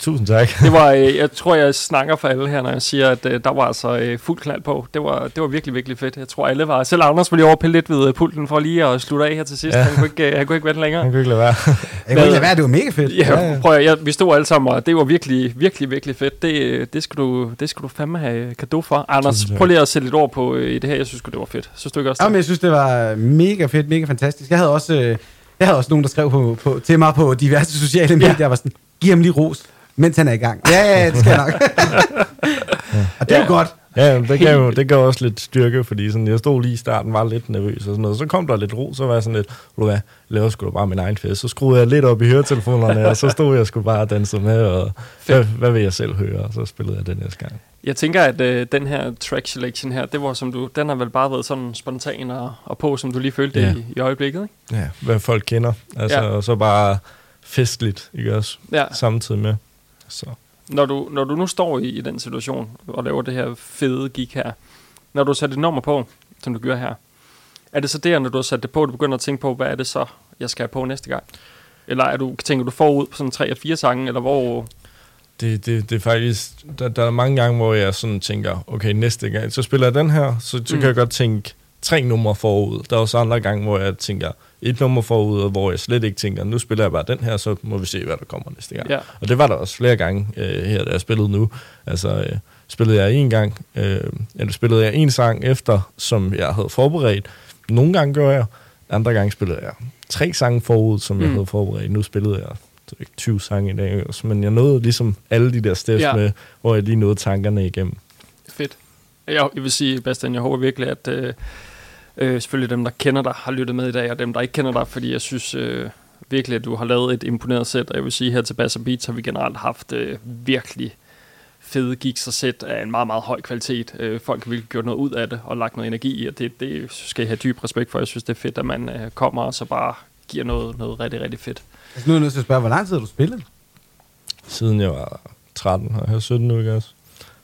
Speaker 2: Tusind tak.
Speaker 1: Det var, øh, jeg tror, jeg snakker for alle her, når jeg siger, at øh, der var altså øh, fuld knald på. Det var, det var virkelig, virkelig fedt. Jeg tror, alle var... Selv Anders ville lige overpille lidt ved øh, pulten for lige at slutte af her til sidst.
Speaker 2: Ja.
Speaker 1: Ja. Han, kunne ikke, øh, han kunne ikke vente længere.
Speaker 2: Han kunne ikke lade være.
Speaker 3: Jeg kunne ikke lade være, det var mega fedt.
Speaker 1: Ja, ja, ja. prøv at, jeg, vi stod alle sammen, og det var virkelig, virkelig, virkelig fedt. Det, øh, det, skal, du, det skal du fandme have kado for. Anders,
Speaker 2: Tusind
Speaker 1: prøv lige at sætte lidt ord på øh, i det her. Jeg synes det var fedt. Synes du ikke også
Speaker 3: Jamen,
Speaker 1: det?
Speaker 3: jeg synes, det var mega fedt, mega fantastisk. Jeg havde også, øh, jeg havde også nogen, der skrev på, på, til mig på diverse sociale medier. Jeg var sådan, giv ham lige ros, mens han er i gang. Ja, ja, ja, det skal jeg nok. (laughs) og det er jo godt.
Speaker 2: Ja, det gav, jo- det gav også lidt styrke, fordi sådan, jeg stod lige i starten, var lidt nervøs og sådan noget. Så kom der lidt ro, så var jeg sådan lidt, du hvad, laver sgu da bare min egen fest. Så skruede jeg lidt op i høretelefonerne, og så stod jeg sgu bare og dansede med, og hvad, hvad vil jeg selv høre? Og så spillede jeg den næste gang.
Speaker 1: Jeg tænker, at øh, den her track selection her, det var som du, den har vel bare været sådan spontan og, og på, som du lige følte
Speaker 2: Ja.
Speaker 1: ja. i, i øjeblikket, ikke?
Speaker 2: Ja, hvad folk kender. Altså,
Speaker 1: Ja.
Speaker 2: Og så bare festligt, ikke også?
Speaker 1: Ja.
Speaker 2: Samtidig med. Så.
Speaker 1: Når du, når du nu står i, i den situation og laver det her fede gig her, når du sætter et nummer på, som du gør her, er det så der, når du har sat det på, du begynder at tænke på, hvad er det så, jeg skal have på næste gang? Eller er du, tænker du forud på sådan tre og fire sange, eller hvor...
Speaker 2: Det, det, det er faktisk, der, der er mange gange, hvor jeg sådan tænker, okay, næste gang, så spiller jeg den her, så, så
Speaker 1: Mm.
Speaker 2: kan jeg godt tænke tre numre forud. Der er også andre gange, hvor jeg tænker et nummer forud, hvor jeg slet ikke tænker, nu spiller jeg bare den her, så må vi se, hvad der kommer næste gang.
Speaker 1: Ja.
Speaker 2: Og det var der også flere gange øh, her, da jeg spillede nu. Altså, øh, spillede jeg en gang, øh, eller spillede jeg en sang efter, som jeg havde forberedt. Nogle gange gør jeg, andre gange spillede jeg tre sange forud, som jeg
Speaker 1: Mm.
Speaker 2: havde forberedt. Nu spillede jeg jeg ikke, 20 sange i dag, men jeg nåede ligesom alle de der steps
Speaker 1: ja.
Speaker 2: med, hvor jeg lige nåede tankerne igennem.
Speaker 1: Fedt. Jeg, jeg vil sige, Bastian, jeg håber virkelig, at øh, øh, selvfølgelig dem, der kender dig, har lyttet med i dag, og dem, der ikke kender dig, fordi jeg synes øh, virkelig, at du har lavet et imponeret sæt, og jeg vil sige, her til Bass Beats har vi generelt haft øh, virkelig fede gigs og sæt af en meget, meget høj kvalitet. Øh, folk har virkelig gjort noget ud af det, og lagt noget energi i, og det, det skal jeg have dyb respekt for. Jeg synes, det er fedt, at man øh, kommer og så bare giver noget, noget rigtig, rigtig fedt.
Speaker 3: Altså, nu er jeg nødt til at spørge, hvor lang tid har du spillet?
Speaker 2: Siden jeg var 13, og jeg er 17 nu, ikke også?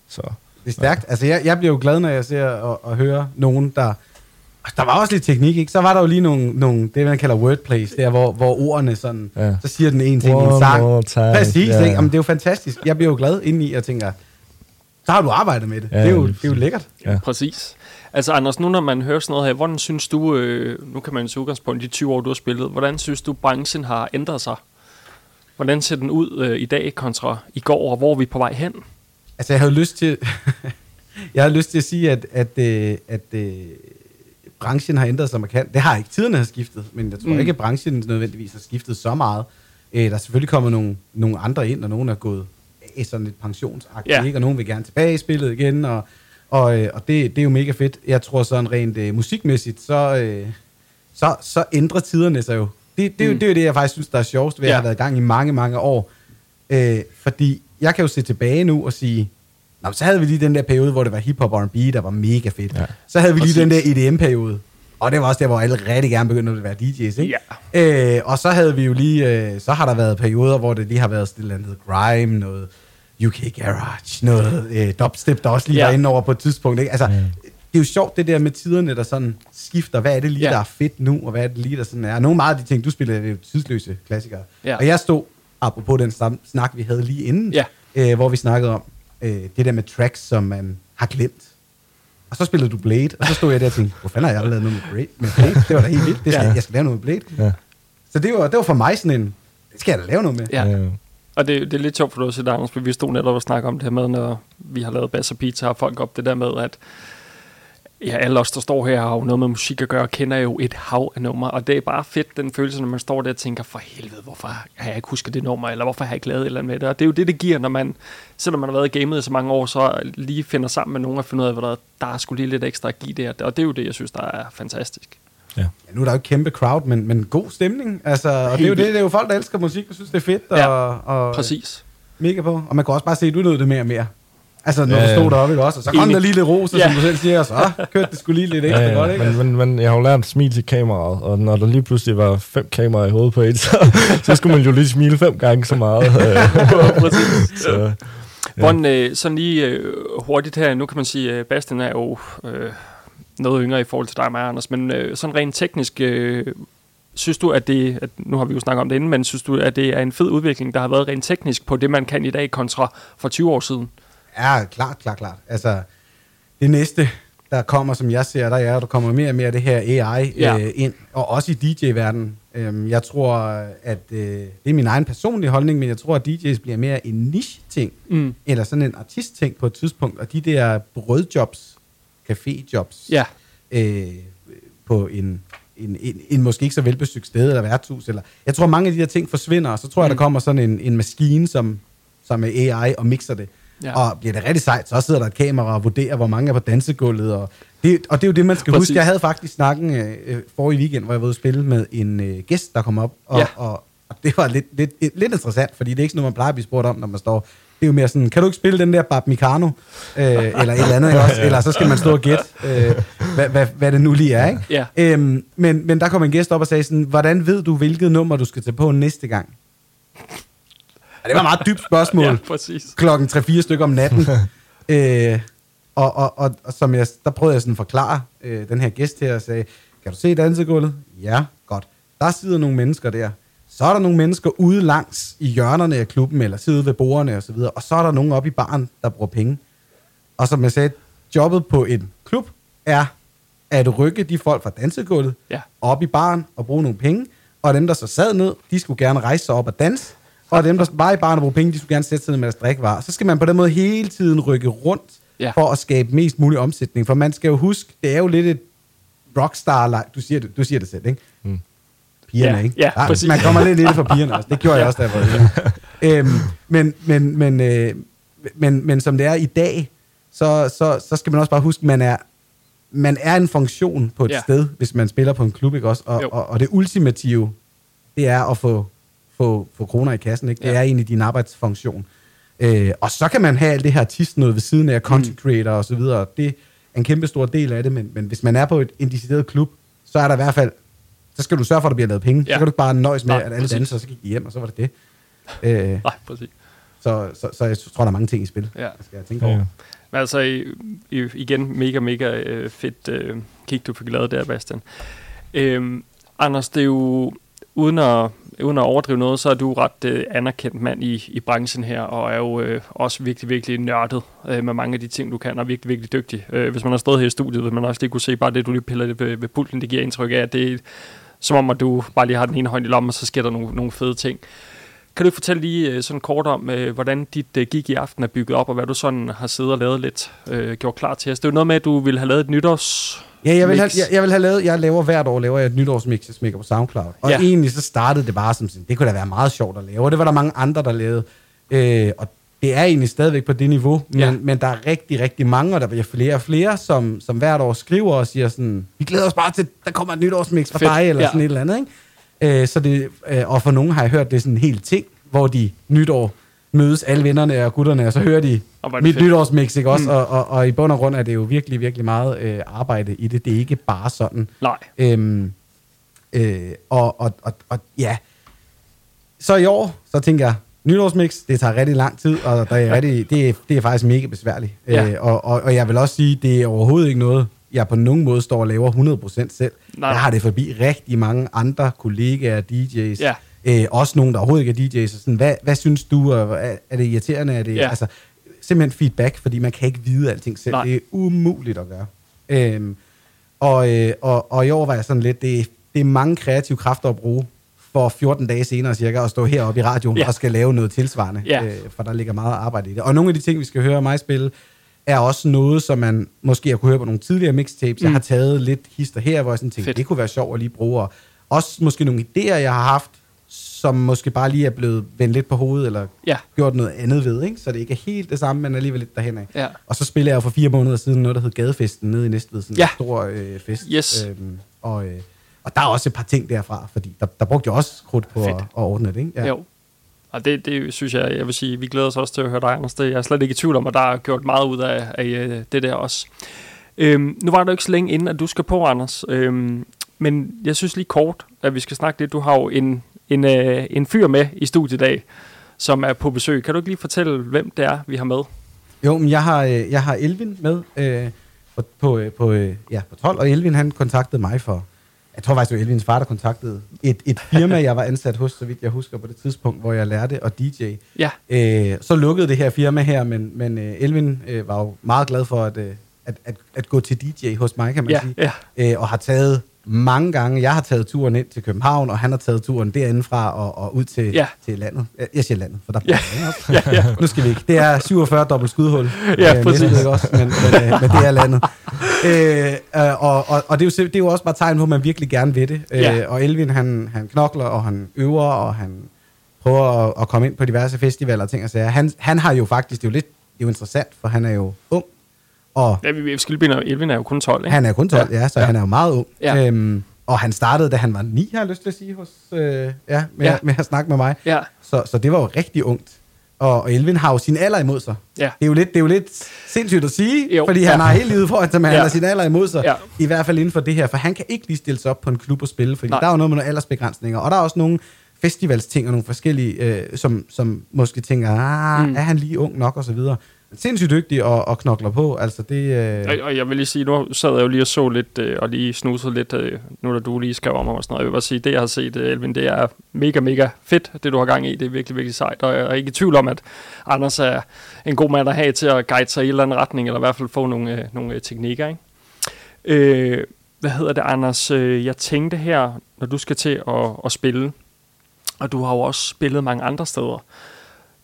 Speaker 2: Så
Speaker 3: Det er stærkt. Altså, jeg, jeg bliver jo glad, når jeg ser og, og hører nogen, der... Der var også lidt teknik, ikke? Så var der jo lige nogle, nogle det, man kalder wordplays, der hvor, hvor ordene sådan...
Speaker 2: Ja.
Speaker 3: Så siger den ene ting i en sang. Præcis,
Speaker 2: Ja.
Speaker 3: ikke? Jamen, det er jo fantastisk. Jeg bliver jo glad indeni og tænker, så har du arbejdet med det.
Speaker 2: Ja,
Speaker 3: det, er jo, det er jo lækkert.
Speaker 2: Ja.
Speaker 1: Præcis. Altså Anders, nu når man hører sådan noget her, hvordan synes du, øh, nu kan man jo udgangspunkt i de 20 år, du har spillet, hvordan synes du, branchen har ændret sig? Hvordan ser den ud øh, i dag kontra i går, og hvor er vi på vej hen?
Speaker 3: Altså, jeg havde lyst til... (laughs) jeg har lyst til at sige, at, at, øh, at øh, branchen har ændret sig markant. Det har ikke. Tiderne har skiftet, men jeg tror
Speaker 1: Mm.
Speaker 3: ikke, at branchen nødvendigvis har skiftet så meget. Øh, der er selvfølgelig kommet nogle, nogle andre ind, og nogen er gået af sådan lidt pensionsagtigt,
Speaker 1: Ja.
Speaker 3: ikke? og nogen vil gerne tilbage i spillet igen, og, og, øh, og det, det er jo mega fedt. Jeg tror sådan rent øh, musikmæssigt, så, øh, så, så ændrer tiderne sig jo. Det, det, er jo
Speaker 1: Mm.
Speaker 3: det er jo det, jeg faktisk synes, der er sjovest ved at
Speaker 1: Ja.
Speaker 3: have været i gang i mange, mange år. Øh, fordi jeg kan jo se tilbage nu og sige, Nå, så havde vi lige den der periode, hvor det var hip-hop og R&B, der var mega fedt.
Speaker 2: Ja.
Speaker 3: Så havde vi lige
Speaker 1: Præcis.
Speaker 3: den der EDM-periode. Og det var også der, hvor alle rigtig gerne begyndte at være DJ's, ikke?
Speaker 1: Ja.
Speaker 3: Øh, og så havde vi jo lige, øh, så har der været perioder, hvor det lige har været sådan noget grime, noget UK Garage, noget øh, dubstep, der også lige
Speaker 1: Ja.
Speaker 3: var inde over på et tidspunkt, ikke? Altså, det er jo sjovt, det der med tiderne, der sådan skifter. Hvad er det lige,
Speaker 1: Ja.
Speaker 3: der er fedt nu, og hvad er det lige, der sådan er? Nogle meget af de ting, du spiller, det er jo tidsløse klassikere.
Speaker 1: Ja.
Speaker 3: Og jeg stod, apropos den snak, vi havde lige inden,
Speaker 1: Ja.
Speaker 3: øh, hvor vi snakkede om øh, det der med tracks, som man har glemt. Og så spillede du Blade, og så stod jeg der og tænkte, hvor fanden har jeg lavet noget med Blade? Med Blade? Det var da helt vildt. Det skal,
Speaker 1: Ja.
Speaker 3: Jeg skal lave noget med Blade.
Speaker 2: Ja.
Speaker 3: Så det var, det var for mig sådan en, det skal jeg da lave noget med.
Speaker 1: Ja.
Speaker 2: Øh,
Speaker 1: Og det, det er lidt sjovt for dig at sige, Anders, for vi stod netop og snakke om det her med, når vi har lavet Bass og Pizza, har folk op det der med, at ja, alle os, der står her, har jo noget med musik at gøre, kender jo et hav af numre, og det er bare fedt, den følelse, når man står der og tænker, for helvede, hvorfor har jeg ikke husket det nummer, eller hvorfor har jeg ikke lavet et eller andet med det, og det er jo det, det giver, når man, selvom man har været i gamet i så mange år, så lige finder sammen med nogen og finder ud af, hvad der, der er sgu lige lidt ekstra at give der, og det er jo det, jeg synes, der er fantastisk.
Speaker 3: Ja, nu er der jo ikke kæmpe crowd, men, men god stemning. Altså, og det er jo det, det er jo folk, der elsker musik, og synes, det er fedt, og,
Speaker 1: Ja,
Speaker 3: og
Speaker 1: Præcis.
Speaker 3: mega på. Og man kan også bare se, at du nød det mere og mere. Altså, når
Speaker 2: Ja,
Speaker 3: du
Speaker 2: ja.
Speaker 3: stod deroppe, ikke også? Og så kom der lige lidt roser,
Speaker 1: Ja.
Speaker 3: som du selv siger, og så kørte det skulle lige lidt ekstra
Speaker 2: Ja,
Speaker 3: godt,
Speaker 2: ja,
Speaker 3: ikke?
Speaker 2: men, men, men jeg har jo lært at smile til kameraet, og når der lige pludselig var fem kameraer i hovedet på et, (laughs) så, så skulle man jo lige smile fem gange så meget. (laughs) Øh,
Speaker 1: Præcis.
Speaker 2: så,
Speaker 1: Hvordan, øh, sådan lige øh, hurtigt her, nu kan man sige, at Bastian er jo øh, noget yngre i forhold til dig og mig, Anders, men øh, sådan rent teknisk, øh, synes du, at det, at, nu har vi jo snakket om det inden, men synes du, at det er en fed udvikling, der har været rent teknisk på det, man kan i dag, kontra for 20 år siden?
Speaker 3: Ja, klart, klart, klart. Altså, det næste, der kommer, som jeg ser, der er, der kommer mere og mere af det her AI
Speaker 1: Ja.
Speaker 3: øh, ind, og også i DJ-verdenen. Øhm, jeg tror, at øh, det er min egen personlige holdning, men jeg tror, at DJ's bliver mere en niche-ting,
Speaker 1: Mm.
Speaker 3: eller sådan en artist-ting på et tidspunkt, og de der brødjobs, caféjobs,
Speaker 1: Ja.
Speaker 3: øh, på en, en, en, en måske ikke så velbesøgt sted eller værtshus. Eller, jeg tror, mange af de der ting forsvinder, og så tror jeg,
Speaker 1: Mm.
Speaker 3: der kommer sådan en, en maskine, som, som er AI og mixer det.
Speaker 1: Ja.
Speaker 3: Og bliver det rigtig sejt, så sidder der et kamera og vurderer, hvor mange er på dansegulvet. Og det, og det er jo det, man skal
Speaker 1: Præcis.
Speaker 3: huske. Jeg havde faktisk snakken øh, øh, forrige weekend, hvor jeg var ude at spille med en øh, gæst, der kom op. Og,
Speaker 1: Ja.
Speaker 3: og, og det var lidt, lidt, lidt interessant, fordi det er ikke sådan noget, man plejer at blive spurgt om, når man står... Det er jo mere sådan, kan du ikke spille den der Bab Mikano? Øh, eller et eller andet, også? Eller så skal man stå og gætte, øh, hvad, hvad, hvad det nu lige er, ikke?
Speaker 1: Ja.
Speaker 3: Øhm, men, men der kom en gæst op og sagde sådan, hvordan ved du, hvilket nummer du skal tage på næste gang? Det var et meget dybt spørgsmål (laughs)
Speaker 1: Ja, præcis.
Speaker 3: klokken 3-4 stykker om natten. (laughs) øh, og, og, og, og som jeg, der prøvede jeg sådan at forklare øh, den her gæst her og sagde, kan du se dansegulvet? Ja, godt. Der sidder nogle mennesker der. Så er der nogle mennesker ude langs i hjørnerne af klubben, eller sidder ved bordene og så videre. Og så er der nogen oppe i baren, der bruger penge. Og som jeg sagde, jobbet på en klub er at rykke de folk fra dansegulvet
Speaker 1: Ja.
Speaker 3: op i baren og bruge nogle penge. Og dem, der så sad ned, de skulle gerne rejse sig op og danse. Og dem, der var i baren og bruge penge, de skulle gerne sætte sig ned med deres drikkevarer. Så skal man på den måde hele tiden rykke rundt
Speaker 1: Ja.
Speaker 3: for at skabe mest mulig omsætning. For man skal jo huske, det er jo lidt et rockstar du siger det, du siger det selv, ikke?
Speaker 2: Mm.
Speaker 3: Pigerne,
Speaker 1: Ja,
Speaker 3: ikke?
Speaker 1: ja, præcis.
Speaker 3: man kommer lidt i det for pigerne også. Det gjorde jeg også, da jeg var (laughs) øhm, men, men, men, øh, men, men som det er i dag, så, så, så skal man også bare huske, man er, man er en funktion på et
Speaker 1: Ja.
Speaker 3: ja. sted, hvis man spiller på en klub, ikke også? Og,
Speaker 1: Jo.
Speaker 3: og, og det ultimative, det er at få, få, få kroner i kassen, ikke? Det
Speaker 1: Ja.
Speaker 3: er egentlig din arbejdsfunktion. Øh, og så kan man have alt det her artist noget ved siden af, content creator og så videre. Det er en kæmpe stor del af det, men, men hvis man er på et, en decideret klub, så er der i hvert fald, så skal du sørge for, at der bliver lavet penge.
Speaker 1: Ja.
Speaker 3: Så kan du ikke bare nøjes med,
Speaker 1: Nej,
Speaker 3: at alle
Speaker 1: præcis.
Speaker 3: danser, og så gik de hjem, og så var det det. Øh,
Speaker 1: Nej, præcis.
Speaker 3: så, så, så jeg tror, der er mange ting i spil,
Speaker 1: Ja.
Speaker 3: jeg skal jeg tænke over.
Speaker 2: Ja.
Speaker 1: Men altså, i, i, igen, mega, mega øh, fedt øh, kick, du fik lavet der, Bastian. Øhm, Anders, det er jo, uden at, uden at overdrive noget, så er du ret øh, anerkendt mand i, i branchen her, og er jo øh, også virkelig, virkelig nørdet øh, med mange af de ting, du kan, og virkelig, virkelig dygtig. Øh, hvis man har stået her i studiet, vil man også lige kunne se bare det, du lige piller det ved, ved pulten, det giver indtryk af, at det er som om, at du bare lige har den ene hånd i lommen, og så sker der nogle, nogle fede ting. Kan du fortælle lige øh, sådan kort om, øh, hvordan dit øh, gig i aften er bygget op, og hvad du sådan har siddet og lavet lidt, øh, gjort klar til os? Det er jo noget med, at du ville have lavet et nytårs...
Speaker 3: Ja, jeg vil, have, jeg, jeg vil have lavet, jeg laver hvert år, laver jeg et nytårsmix, jeg smækker på SoundCloud. Og
Speaker 1: Ja.
Speaker 3: egentlig så startede det bare som sådan, det kunne da være meget sjovt at lave, og det var der mange andre, der lavede. Øh, og det er egentlig stadigvæk på det niveau, men,
Speaker 1: Ja.
Speaker 3: men der er rigtig, rigtig mange, og der bliver flere og flere, som, som hvert år skriver og siger sådan, vi glæder os bare til, der kommer et nytårsmix fra
Speaker 1: Fedt.
Speaker 3: dig, eller
Speaker 1: ja.
Speaker 3: sådan et eller andet, ikke? Øh, så det, øh, og for nogen har jeg hørt, det er sådan en hel ting, hvor de nytår mødes alle vennerne og gutterne, og så hører de
Speaker 1: Og
Speaker 3: mit
Speaker 1: fedt.
Speaker 3: nytårsmix, ikke også?
Speaker 1: Mm.
Speaker 3: Og, og, og i bund og grund er det jo virkelig, virkelig meget øh, arbejde i det. Det er ikke bare sådan.
Speaker 1: Nej.
Speaker 3: Øhm, øh, og, og, og, og ja, så i år, så tænker jeg, nytårsmix, det tager rigtig lang tid, og der er rigtig, det, er, det er faktisk mega besværligt.
Speaker 1: Ja.
Speaker 3: Øh, og, og, og jeg vil også sige, det er overhovedet ikke noget, jeg på nogen måde står og laver 100% selv.
Speaker 1: Nej.
Speaker 3: Jeg har det forbi rigtig mange andre kollegaer, DJ's,
Speaker 1: Ja.
Speaker 3: Øh, også nogen, der overhovedet ikke er DJ's. Sådan, hvad, hvad synes du, er, er det irriterende? Er det,
Speaker 1: Ja.
Speaker 3: altså, simpelthen feedback, fordi man kan ikke vide alting selv.
Speaker 1: Nej.
Speaker 3: Det er umuligt at gøre. Øhm, og, øh, og, og i år var jeg sådan lidt, det, det er mange kreative kræfter at bruge for 14 dage senere cirka at stå heroppe i radioen
Speaker 1: ja.
Speaker 3: og skal lave noget tilsvarende,
Speaker 1: Ja.
Speaker 3: øh, for der ligger meget arbejde i det. Og nogle af de ting, vi skal høre mig spille, er også noget, som man måske har kunne høre på nogle tidligere mixtapes. Mm. Jeg har taget lidt hister her, hvor jeg sådan tænkte,
Speaker 1: Fedt.
Speaker 3: det kunne være sjovt at lige bruge. Og også måske nogle idéer, jeg har haft, som måske bare lige er blevet vendt lidt på hovedet, eller
Speaker 1: Ja.
Speaker 3: gjort noget andet ved, ikke? så det ikke er helt det samme, men alligevel lidt derhen af.
Speaker 1: Ja.
Speaker 3: Og så spillede jeg for fire måneder siden noget, der hed Gadefesten nede i Næstved, sådan
Speaker 1: Ja.
Speaker 3: en stor øh, fest.
Speaker 1: Yes.
Speaker 3: Øhm, og, øh, og der er også et par ting derfra, fordi der, der brugte jeg også krudt på at,
Speaker 1: Fedt.
Speaker 3: at ordne det. Ikke?
Speaker 1: Ja. Jo. Og det, det synes jeg, jeg vil sige, vi glæder os også til at høre dig, Anders. Det, jeg er slet ikke i tvivl om, at der er gjort meget ud af, af øh, det der også. Øhm, nu var det jo ikke så længe inden, at du skal på, Anders. Øhm, men jeg synes lige kort, at vi skal snakke lidt. Du har jo en, en, øh, en fyr med i studiet i dag, som er på besøg. Kan du ikke lige fortælle, hvem det er, vi har med?
Speaker 3: Jo, men jeg har, øh, jeg har Elvin med øh, på, på, øh, på, øh, ja, på 12, og Elvin han kontaktede mig for, jeg tror faktisk, det var Elvins far, der kontaktede et, et firma, jeg var ansat hos, så vidt jeg husker på det tidspunkt, hvor jeg lærte at DJ.
Speaker 1: Ja.
Speaker 3: Øh, så lukkede det her firma her, men, men øh, Elvin øh, var jo meget glad for at, øh, at, at, at gå til DJ hos mig, kan man
Speaker 1: Ja,
Speaker 3: sige.
Speaker 1: ja.
Speaker 3: Øh, og har taget mange gange. Jeg har taget turen ind til København, og han har taget turen derindefra og, og ud til,
Speaker 1: Ja.
Speaker 3: til landet. Jeg- siger landet, for der
Speaker 1: Ja.
Speaker 3: ja.
Speaker 1: Ja, ja.
Speaker 3: Nu skal vi ikke. Det er 47 dobbelt skudhul.
Speaker 1: Ja,
Speaker 3: øh,
Speaker 1: præcis.
Speaker 3: næsten, ikke også, men, men, øh, men det er landet. Øh, øh, og og, og det, er jo, det er jo også bare tegn på, at man virkelig gerne vil det.
Speaker 1: Ja.
Speaker 3: Øh, og Elvin, han, han knokler, og han øver, og han prøver at, at komme ind på diverse festivaler og ting og sager. Han, han har jo faktisk, det er jo lidt det er jo interessant, for han er jo ung, og
Speaker 1: Ja, lige binde, Elvin er jo kun 12, ikke?
Speaker 3: han er kun 12, ja, ja så ja. han er jo meget ung.
Speaker 1: Ja.
Speaker 3: Øhm, og han startede, da han var 9, har jeg lyst til at sige, hos, øh, ja, med,
Speaker 1: Ja.
Speaker 3: med at snakke med mig.
Speaker 1: Ja.
Speaker 3: Så, så det var jo rigtig ungt. Og, og Elvin har jo sin alder imod sig.
Speaker 1: Ja.
Speaker 3: Det, er jo lidt, det er jo lidt sindssygt at sige,
Speaker 1: Jo.
Speaker 3: fordi han har hele livet foran sig, men
Speaker 1: Ja.
Speaker 3: han har sin alder imod sig.
Speaker 1: Ja.
Speaker 3: I hvert fald inden for det her, for han kan ikke lige stille sig op på en klub og spille, fordi
Speaker 1: Nej.
Speaker 3: Der er jo noget med nogle aldersbegrænsninger, og der er også nogle festivalsting og nogle forskellige, øh, som, som måske tænker, ah,
Speaker 1: mm.
Speaker 3: er han lige ung nok og så videre. Sindssygt dygtig og, og knokler på, altså det... Øh,
Speaker 1: Og, og jeg vil lige sige, nu sad jeg jo lige og så lidt, øh, og lige snusede lidt, øh, nu da du lige skrev om mig og sådan noget. Jeg vil bare sige, det jeg har set, øh, Elvin, det er mega, mega fedt, det du har gang i. Det er virkelig, virkelig sejt. Og jeg er ikke i tvivl om, at Anders er en god mand at have til at guide sig i en eller anden retning, eller i hvert fald få nogle, øh, nogle øh, teknikker, ikke? Øh, hvad hedder det, Anders? Øh, Jeg tænkte her, når du skal til at, at spille, og du har jo også spillet mange andre steder.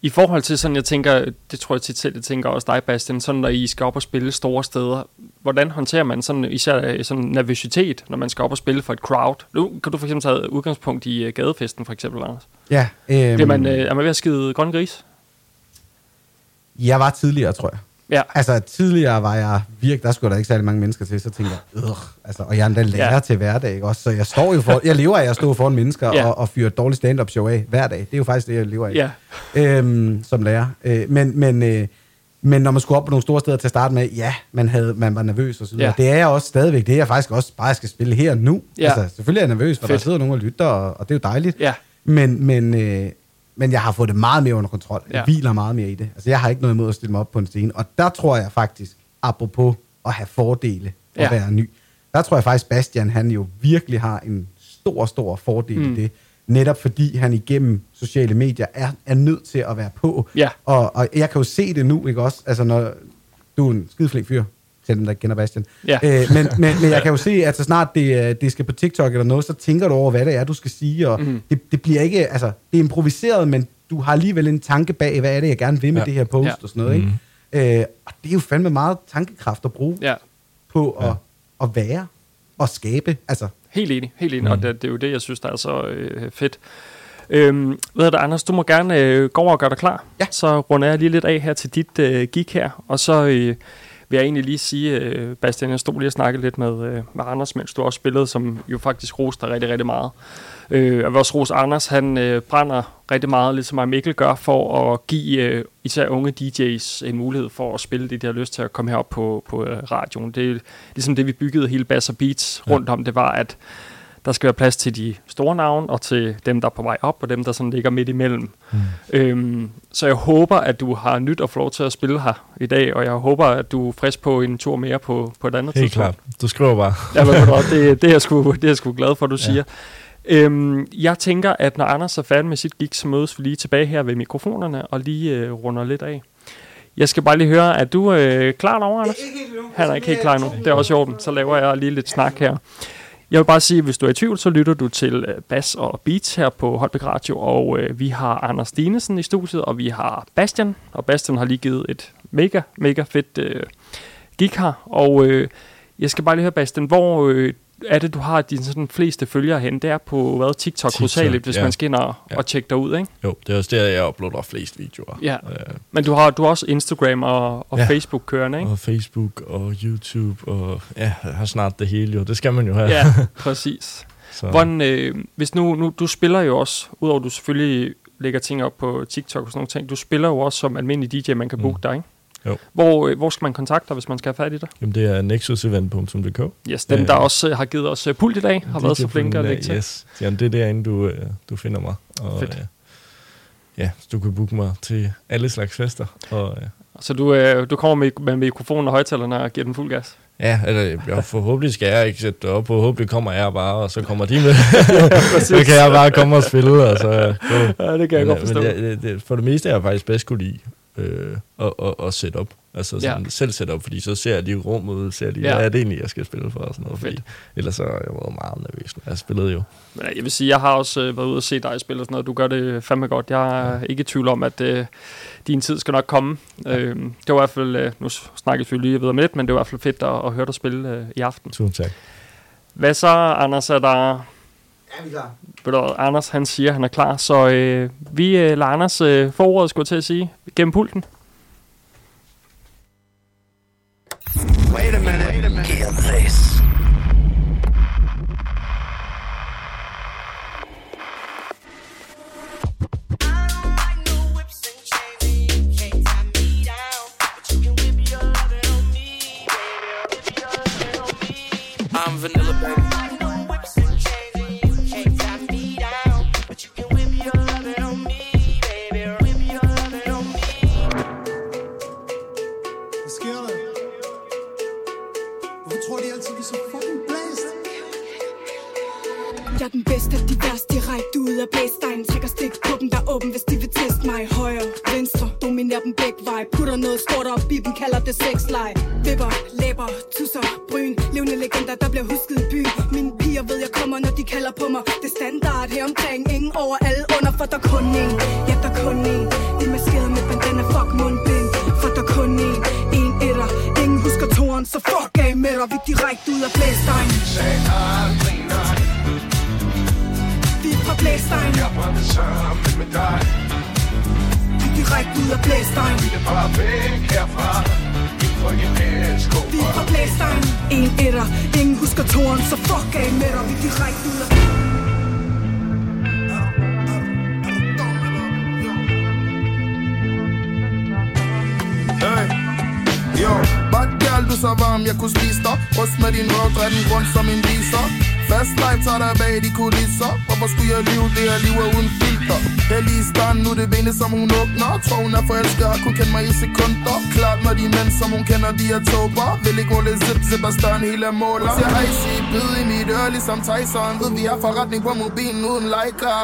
Speaker 1: I forhold til sådan, jeg tænker, det tror jeg tit selv, jeg tænker også dig, Bastian, sådan når I skal op og spille store steder, hvordan håndterer man sådan, især øh, sådan nervøsitet, når man skal op og spille for et crowd? Nu kan du for eksempel tage udgangspunkt i uh, gadefesten, for eksempel, Anders.
Speaker 3: ja, øhm,
Speaker 1: Bliver man, øh, er man ved at skide grøn gris?
Speaker 3: Jeg var tidligere, tror jeg.
Speaker 1: Ja.
Speaker 3: Altså, tidligere var jeg virkelig, der skulle der ikke særlig mange mennesker til, så tænkte jeg, øh, altså, og jeg er endda lærer
Speaker 1: Ja.
Speaker 3: til hverdag, ikke også? Så jeg står jo for, jeg lever af at stå foran mennesker
Speaker 1: Ja.
Speaker 3: og, og fyre et dårligt stand-up show af hver dag. Det er jo faktisk det, jeg lever af.
Speaker 1: Ja.
Speaker 3: Øhm, som lærer. Øh, men, men, øh, men når man skulle op på nogle store steder til at starte med, ja, man, havde, man var nervøs og så videre.
Speaker 1: Ja.
Speaker 3: Det er jeg også stadigvæk. Det er jeg faktisk også, bare skal spille her nu.
Speaker 1: Ja.
Speaker 3: Altså, selvfølgelig er jeg nervøs, for
Speaker 1: Fedt.
Speaker 3: der sidder nogen og lytter, og, og det er jo dejligt.
Speaker 1: Ja.
Speaker 3: Men, men, øh, men jeg har fået det meget mere under kontrol. Jeg
Speaker 1: Ja.
Speaker 3: hviler meget mere i det. Altså, jeg har ikke noget imod at stille mig op på en scene. Og der tror jeg faktisk, apropos at have fordele og
Speaker 1: Ja.
Speaker 3: være ny, der tror jeg faktisk, Bastian, han jo virkelig har en stor, stor fordel
Speaker 1: Mm.
Speaker 3: i det. Netop fordi han igennem sociale medier er, er nødt til at være på.
Speaker 1: Ja.
Speaker 3: Og, og jeg kan jo se det nu, ikke også? Altså, når du er en skideflink fyr, dem, der kender Bastian.
Speaker 1: Ja.
Speaker 3: Øh, men, men, men jeg kan jo se, at så snart det, øh, det skal på TikTok eller noget, så tænker du over, hvad det er, du skal sige, og
Speaker 1: Mhm.
Speaker 3: mm. det, det bliver ikke, altså, det er improviseret, men du har alligevel en tanke bag, hvad er det, jeg gerne vil med
Speaker 2: Ja.
Speaker 3: ja. det her post
Speaker 1: Ja.
Speaker 3: ja. og sådan noget, ikke? Øh, og det er jo fandme meget tankekraft at bruge
Speaker 1: Ja.
Speaker 3: på at, at være og skabe, altså,
Speaker 1: Helt enig, helt enig, mm. og det, det er jo det, jeg synes, der er så øh, fedt. Øhm, ved du, Anders, du må gerne øh, gå over og gøre dig klar.
Speaker 3: Ja.
Speaker 1: Så runder jeg lige lidt af her til dit øh, gig her, og så øh, vil jeg egentlig lige sige, øh, Bastian, jeg stod lige og snakkede lidt med, øh, med Anders, mens du også spillede, som jo faktisk roste dig rigtig, rigtig meget. Øh, vil også rose Anders, han øh, brænder rigtig meget, ligesom mig og Mikkel gør, for at give øh, især unge DJ's en mulighed for at spille det, de har lyst til at komme herop på, på øh, radioen. Det er ligesom det, vi byggede hele Bass og Beats rundt om, det var, at der skal være plads til de store navne, og til dem, der er på vej op, og dem, der sådan ligger midt imellem. Mm. Øhm, så jeg håber, at du har nyt at få lov til at spille her i dag, og jeg håber, at du er frisk på en tur mere på, på et andet
Speaker 2: Helt
Speaker 1: tidspunkt.
Speaker 2: klart. Du skriver bare. (laughs)
Speaker 1: Ja, men det, det, er jeg sgu, det er jeg sgu glad for, at du ja. siger. Øhm, jeg tænker, at når Anders er færdig med sit gig, så mødes vi lige tilbage her ved mikrofonerne og lige øh, runder lidt af. Jeg skal bare lige høre, er du øh, klar derovre, Anders? Han er ikke helt klar nu. Det er også i orden. Så laver jeg lige lidt snak her. Jeg vil bare sige, at hvis du er i tvivl, så lytter du til øh, Bas og Beats her på Holbæk Radio, og øh, vi har Anders Dinesen i studiet, og vi har Bastian, og Bastian har lige givet et mega, mega fedt øh, gig her, og øh, jeg skal bare lige høre, Bastian, hvor øh, er det, du har dine sådan fleste følgere hen? Det er på hvad, TikTok,
Speaker 2: TikTok,
Speaker 1: hovedsageligt, hvis
Speaker 2: ja.
Speaker 1: man skal ind og,
Speaker 2: Ja.
Speaker 1: og tjekke dig ud, ikke?
Speaker 2: Jo, det er også der, jeg uploader flest videoer.
Speaker 1: Ja.
Speaker 2: Øh,
Speaker 1: Men du har, du har også Instagram og, og
Speaker 2: Ja.
Speaker 1: Facebook kørende, ikke?
Speaker 2: og Facebook og YouTube, og ja, jeg har snart det hele jo. Det skal man jo have.
Speaker 1: Ja, præcis. (laughs)
Speaker 2: Så,
Speaker 1: Hvordan, øh, hvis nu, nu, du spiller jo også, udover du selvfølgelig lægger ting op på TikTok og sådan nogle ting. Du spiller jo også som almindelig DJ, man kan booke
Speaker 2: Mm.
Speaker 1: dig, ikke?
Speaker 2: Jo.
Speaker 1: Hvor, øh, hvor skal man kontakte dig, hvis man skal have fat i dig?
Speaker 2: Jamen, det er nexusevent.dk.
Speaker 1: Yes, dem,
Speaker 2: Øh,
Speaker 1: der også øh, har givet os pult i dag, har været så flinke at lægge til.
Speaker 2: Yes. Jamen, det er derinde, du, du finder mig. Og,
Speaker 1: Fedt.
Speaker 2: Ja, så du kan booke mig til alle slags fester. Og,
Speaker 1: Så du, øh, du kommer med, med mikrofonen og højtalerne og giver den fuld gas?
Speaker 2: ja, eller, jeg, forhåbentlig skal jeg ikke sætte det op. Forhåbentlig kommer jeg bare, og så kommer de med. (laughs) så kan jeg bare komme og spille. Og så.
Speaker 1: Ja, det kan jeg
Speaker 2: men,
Speaker 1: godt forstå.
Speaker 2: Men det, det, det, for det meste er jeg faktisk bedst kunne lide øh, at, at, at sætte op. Altså sådan,
Speaker 1: Ja.
Speaker 2: selv sætte op, fordi så ser jeg lige rummet, ser lige,
Speaker 1: Ja.
Speaker 2: ja. hvad er det egentlig, jeg skal spille for og sådan noget.
Speaker 1: Fedt.
Speaker 2: Fordi, ellers så har jeg været meget nervøs. Jeg spillede jo.
Speaker 1: Men jeg vil sige, jeg har også øh, været ude og se dig spille og sådan noget. Du gør det fandme godt. Jeg er ikke i tvivl om, at øh, din tid skal nok komme. Øh, det var i hvert fald, øh, nu snakker vi lige videre med lidt, men det var i hvert fald fedt at, at høre dig spille øh, i aften.
Speaker 2: Tusind tak.
Speaker 1: Hvad så, Anders? Er der...
Speaker 9: Er vi klar?
Speaker 1: Ved du, Anders han siger, at han er klar, så øh, vi øh, lader Anders øh, få ordet, skulle jeg til at sige, gennem pulten.
Speaker 6: Wait a minute. Wait a minute. Get this.
Speaker 10: I'm vanilla, baby.
Speaker 11: Du ud af blæstegnen Trækker stik på dem, der er åben, hvis de vil teste mig. Højre, venstre, dominerer dem begge vej Putter noget stort op i dem, kalder det sexleje. Vipper, læber, tusser, bryn. Levende legender, der bliver husket i byen. Mine piger ved, jeg kommer, når de kalder på mig. Det er standard her omkring, ingen over alle under For der kun en. ja der kun en. De er maskeret med bandana, fuck mundbind. For der kun en. en etter. Ingen husker toren, så fuck af med dig. Vi direkte ud af blæstegnen Blæstegnen Jeg brændte sammen med dig. Vi er direkte ud af blæstegnen Vi er bare væk herfra. Vi er fra blæstegnen En etter, ingen husker toren, så fuck af med dig. Vi er direkte ud af
Speaker 12: Hey. Yo, bad girl, du så varm, jeg kunne spise dig. Ost med din røv, den grund som en viser Fast life tager dig bag de kulisser Hvorfor skulle jeg leve det her liv er uden filter Heldig i stand, nu det benet som hun åbner Tror hun er forelsket, har kun kendt mig i sekunder Klart når de mænd som hun kender, de er tober Vil ikke rulle zip, zip af større end hele måler Siger icy, bid i mit øre ligesom Tyson. Ved vi har forretning på mobilen uden Leica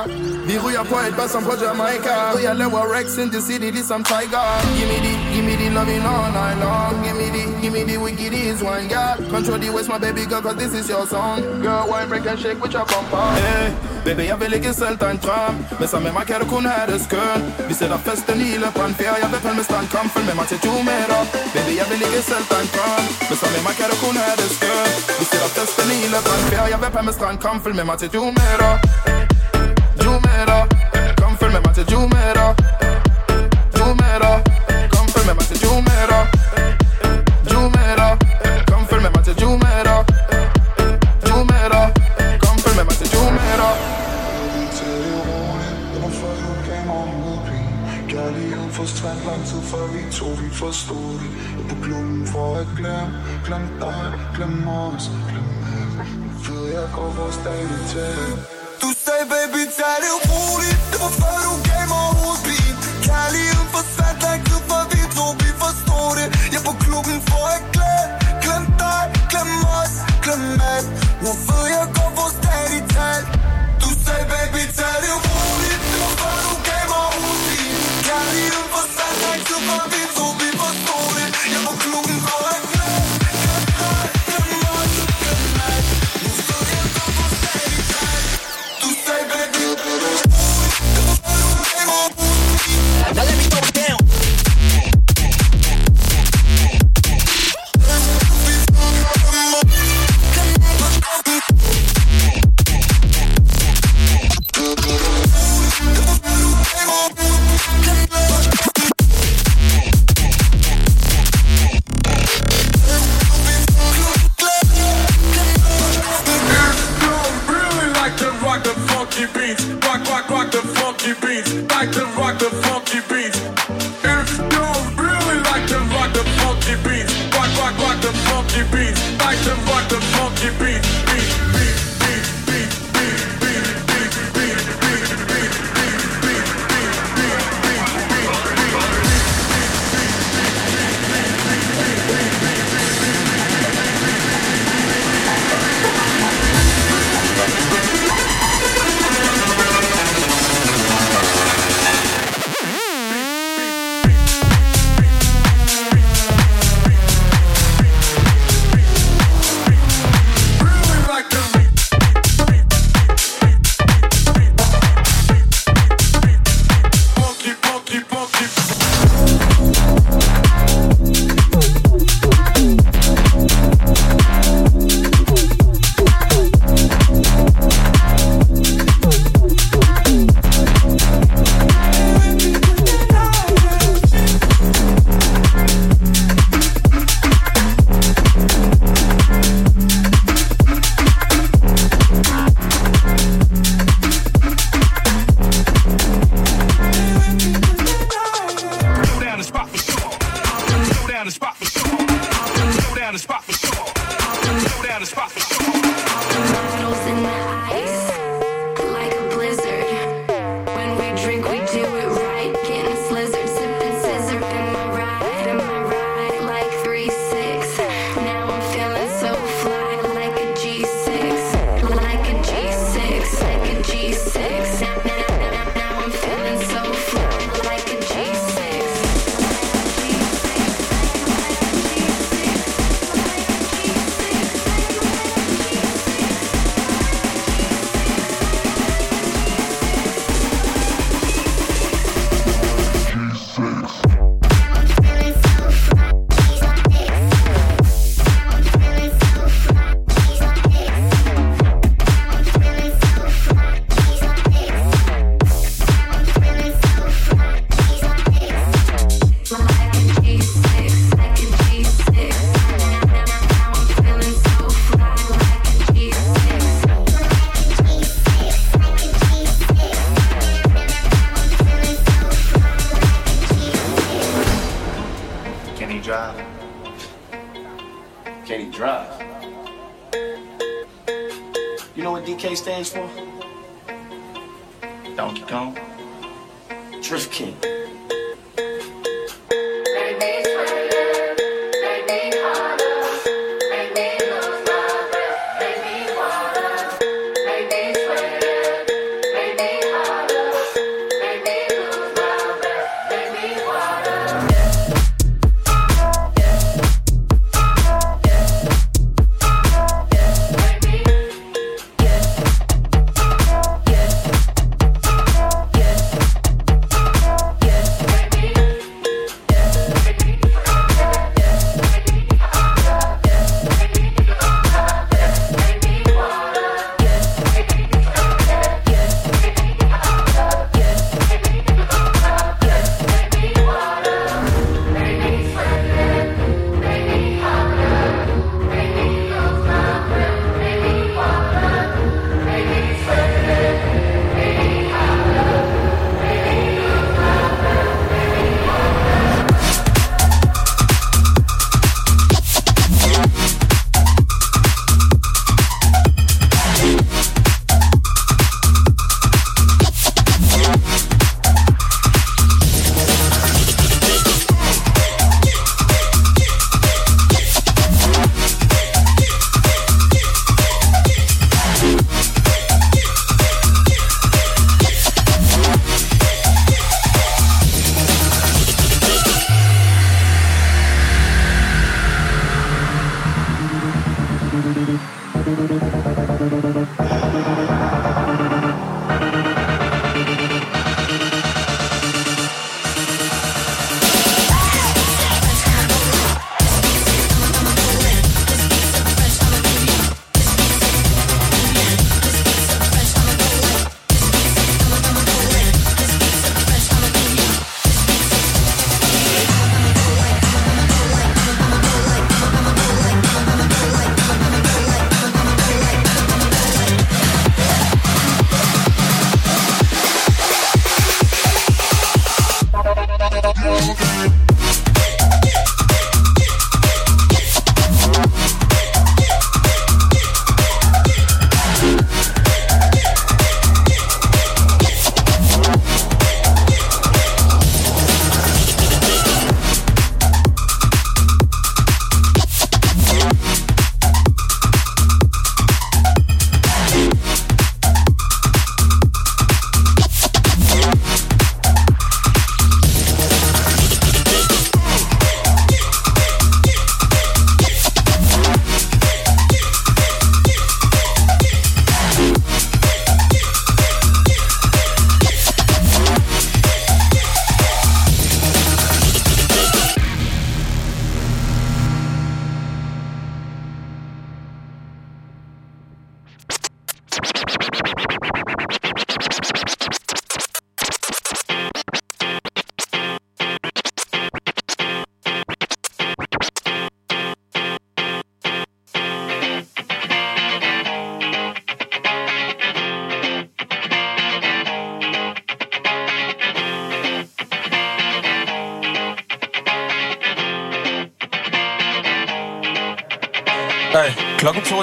Speaker 12: Vi ryger på et bas som på Jamaica. Ved jeg laver Rex in the city ligesom Tiger. Gimme the, gimme the loving all night long. Give me the, give me the wickedest one, yeah Control the waist, my baby girl, cause this is your song. Girl, wine, break and shake with your bumper? Hey, baby, jeg vil ikke selv dig en drøm Men sammen med mig kan du kun have det skønt Vi sætter festen i le brandfærd Jeg vil pælme stand, kom, følg med mig til 2 meter Baby, jeg vil ikke selv dig en drøm Men sammen med mig kan du kun have det skønt Vi sætter festen i le brandfærd Jeg vil pælme stand, kom, følg med mig til 2 meter 2 meter Kom, følg med mig til 2 meter
Speaker 13: lang tid før vi to vi forstod det. Jeg er på klubben for at glemme Glem dig, glem os, glem alt Nu ved jeg godt vores dag er
Speaker 6: Du sagde, baby, tag det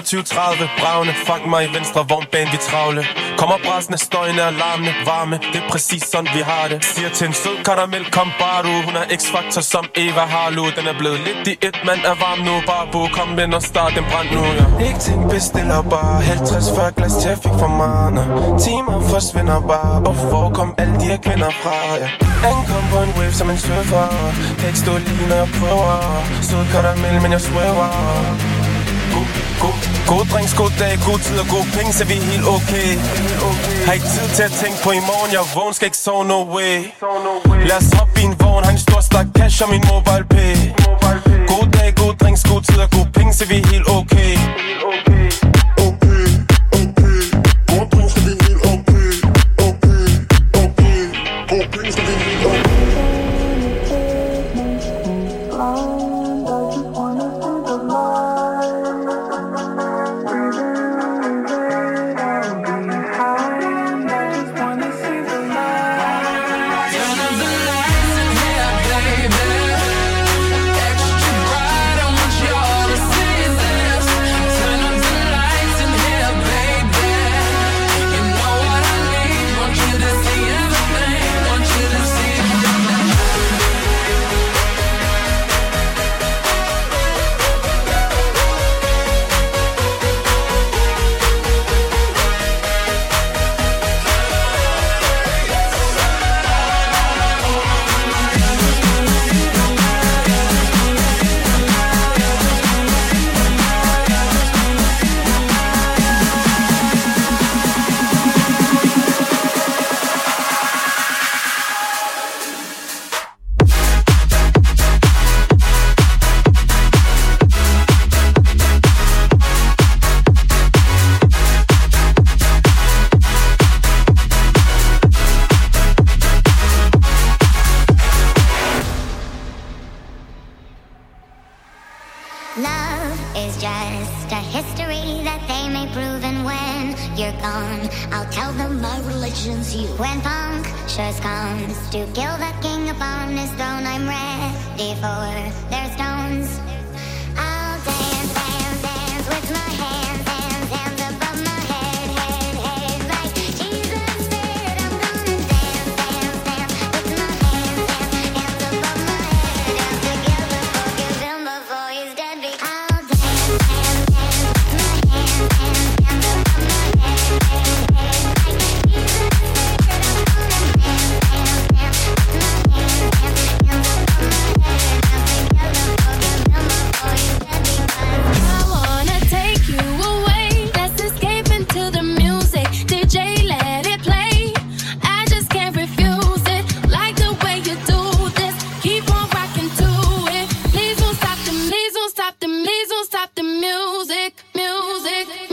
Speaker 14: 22.30, bravne Fang mig i venstre vognbane, vi travle. Kommer brasende, støjende, alarmende, varme. Det er præcis sådan, vi har det. Siger til en sød karamel, kom bare du. Hun er x-faktor som Eva Harlow. Den er blevet lidt i et, man er varm nu. Bare bo, kom ind og start den brand nu, ja. Ikke ting bestiller bare 50-40 glas til, jeg fik for mange Timer forsvinder bare. Og hvor kom alle de her kvinder fra, ja? Ankom på en wave som en surfer. Kan ikke stå lige, når jeg prøver. Sød karamel, men jeg svæver. God, god, drinks, god dag, god tid og god penge, så vi er helt okay. Har ikke tid til at tænke på i morgen, jeg er vågen, skal ikke sove no way. Lad os hoppe i en vogn, har en stor stak cash og min mobile pay. God dag, god drinks, god tid og god penge, så vi er helt okay.
Speaker 5: music, music.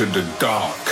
Speaker 5: into the
Speaker 11: dark.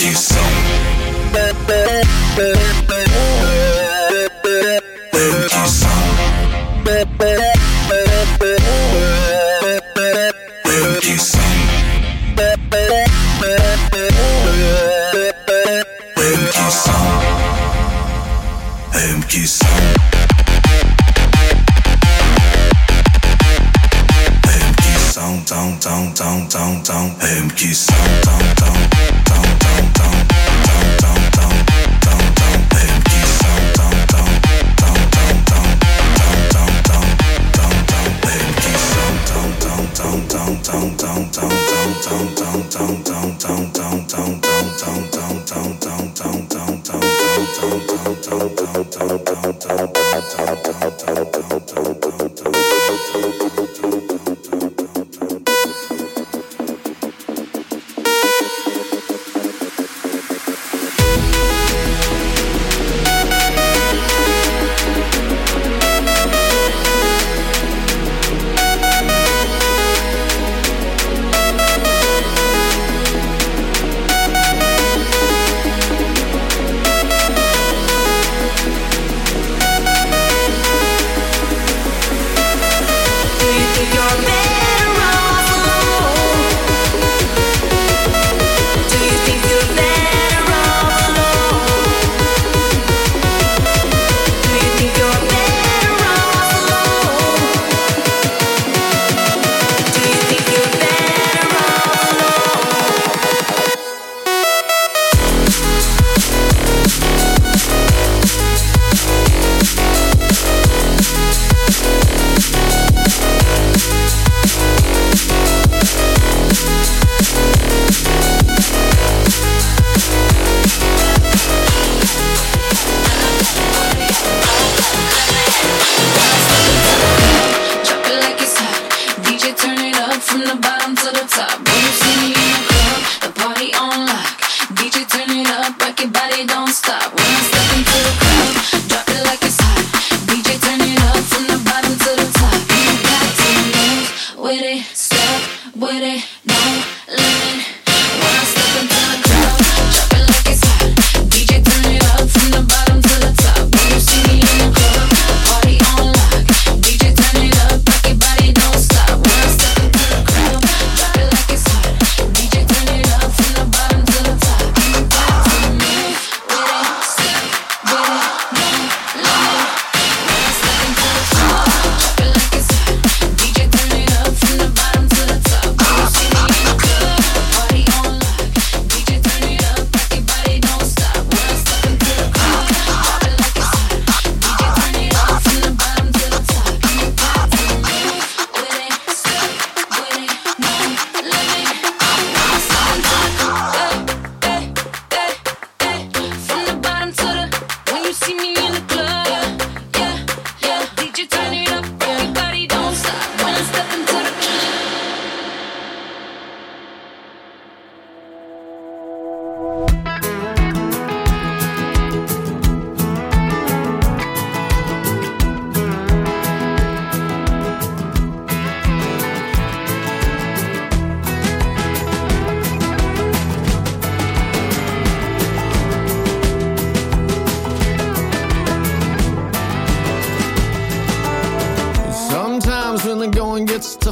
Speaker 5: You
Speaker 15: soul.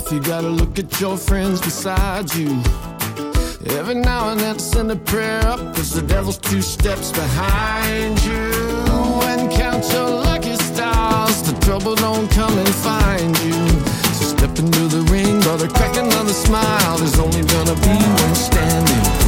Speaker 15: yourself, you gotta look at your friends beside you. Every now and then send a prayer up, cause the devil's two steps behind you. And count your lucky stars, the trouble don't come and find you. So step into the ring, brother, crack another smile. There's only gonna be one standing.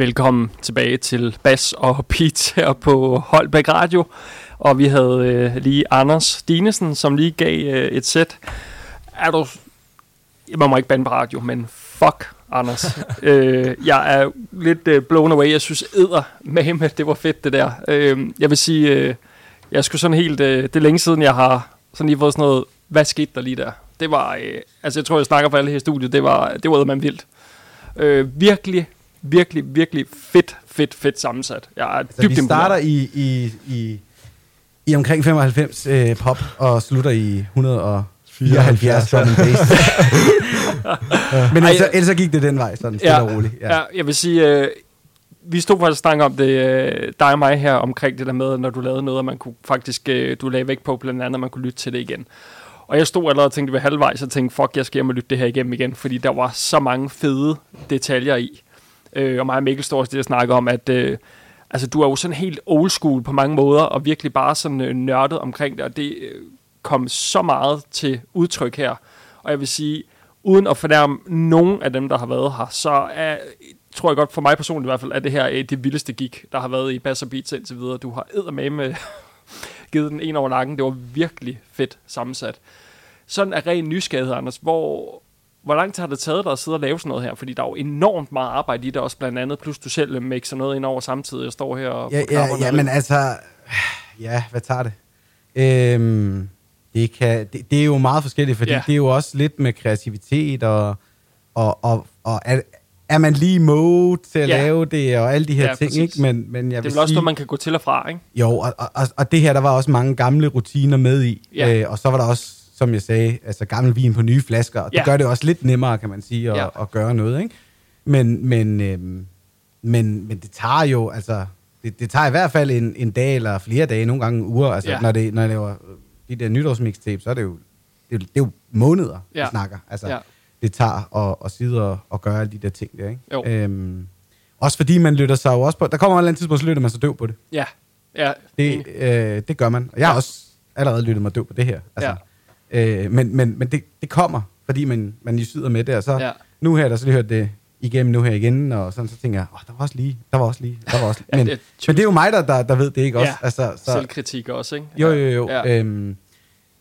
Speaker 1: Velkommen tilbage til Bas og (laughs) Pete her på Holbæk Radio. Og vi havde øh, lige Anders Dinesen, som lige gav øh, et sæt. Er du... Man må ikke bande på radio, men fuck, Anders. (laughs) øh, jeg er lidt øh, blown away. Jeg synes, æder med det var fedt det der. Øh, jeg vil sige, øh, jeg skulle sådan helt... Øh, det er længe siden, jeg har sådan lige fået sådan noget... Hvad skete der lige der? Det var... Øh, altså, jeg tror, jeg snakker for alle her i studiet. Det var, det var man vildt. Øh, virkelig, virkelig, virkelig fedt, fedt, fedt sammensat. Jeg er
Speaker 3: Altså,
Speaker 1: dybt
Speaker 3: vi starter i, i, i, i omkring 95 øh, pop og slutter i 174 drum and bass. (laughs) Men altså, ellers så gik det den vej, sådan stille og roligt.
Speaker 1: Ja. ja, jeg vil sige, øh, vi stod faktisk og om det, øh, dig og mig her, omkring det der med, når du lavede noget, og man kunne faktisk, øh, du lagde væk på blandt andet, at man kunne lytte til det igen. Og jeg stod allerede og tænkte ved halvvejs, og tænkte, fuck, jeg skal hjem og lytte det her igennem igen, fordi der var så mange fede detaljer i. Øh, og mig og Mikkel står også det og snakker om, at øh, altså, du er jo sådan helt old school på mange måder, og virkelig bare sådan øh, nørdet omkring det, og det øh, kom så meget til udtryk her. Og jeg vil sige, uden at fornærme nogen af dem, der har været her, så er, tror jeg godt, for mig personligt i hvert fald, at det her er det vildeste gik, der har været i Bass Beats indtil videre. Du har med med (laughs) givet den en over nakken. Det var virkelig fedt sammensat. Sådan er ren nysgerrighed, Anders. Hvor, hvor lang tid har det taget dig at sidde og lave sådan noget her? Fordi der er jo enormt meget arbejde i det også, blandt andet. Plus du selv mixer noget ind over samtidig. Jeg står her og
Speaker 3: Ja, ja, ja, men altså... Ja, hvad tager det? Øhm, det, kan, det, det er jo meget forskelligt, fordi
Speaker 1: Ja.
Speaker 3: det er jo også lidt med kreativitet, og, og, og, og er, er man lige i mode til at
Speaker 1: Ja.
Speaker 3: lave det, og alle de her
Speaker 1: Ja,
Speaker 3: ting,
Speaker 1: præcis.
Speaker 3: ikke? Men, men jeg
Speaker 1: det er vel også
Speaker 3: sige,
Speaker 1: noget, man kan gå til og fra, ikke?
Speaker 3: Jo, og, og, og, og det her, der var også mange gamle rutiner med i.
Speaker 1: Ja.
Speaker 3: Øh, og så var der også, som jeg sagde, altså gammel vin på nye flasker. Og det
Speaker 1: Ja.
Speaker 3: gør det også lidt nemmere, kan man sige, at,
Speaker 1: Ja.
Speaker 3: ja. at gøre noget, ikke? Men, men, øhm, men, men det tager jo, altså... Det, det tager i hvert fald en, en dag eller flere dage, nogle gange uger. Altså,
Speaker 1: Ja.
Speaker 3: ja. når, det, når jeg laver de der nytårsmixtape, så er det jo, det, det er jo måneder,
Speaker 1: Ja.
Speaker 3: vi snakker. Altså,
Speaker 1: Ja.
Speaker 3: det tager at, at sidde og, og gøre alle de der ting der, ikke?
Speaker 1: Jo.
Speaker 3: Øhm, også fordi man lytter sig jo også på... Der kommer et eller andet tidspunkt, så lytter man sig døv på det.
Speaker 1: Ja. ja.
Speaker 3: Det, øh, det gør man. Og jeg har også allerede lyttet mig døv på det her. Altså, ja. Øh, men men, men det, det kommer, fordi man, man jo sidder med det. Og så
Speaker 1: Ja.
Speaker 3: nu her, der så lige hørt det igennem nu her igen, og sådan, så tænker jeg, åh, der var også lige, der var også lige, der var også lige.
Speaker 1: Ja,
Speaker 3: Men,
Speaker 1: det er
Speaker 3: men det er jo mig, der, der, der ved det, ikke også?
Speaker 1: Ja.
Speaker 3: Altså, så,
Speaker 1: Selvkritik også, ikke?
Speaker 3: jo, jo, jo.
Speaker 1: Ja.
Speaker 3: Ja. Øhm,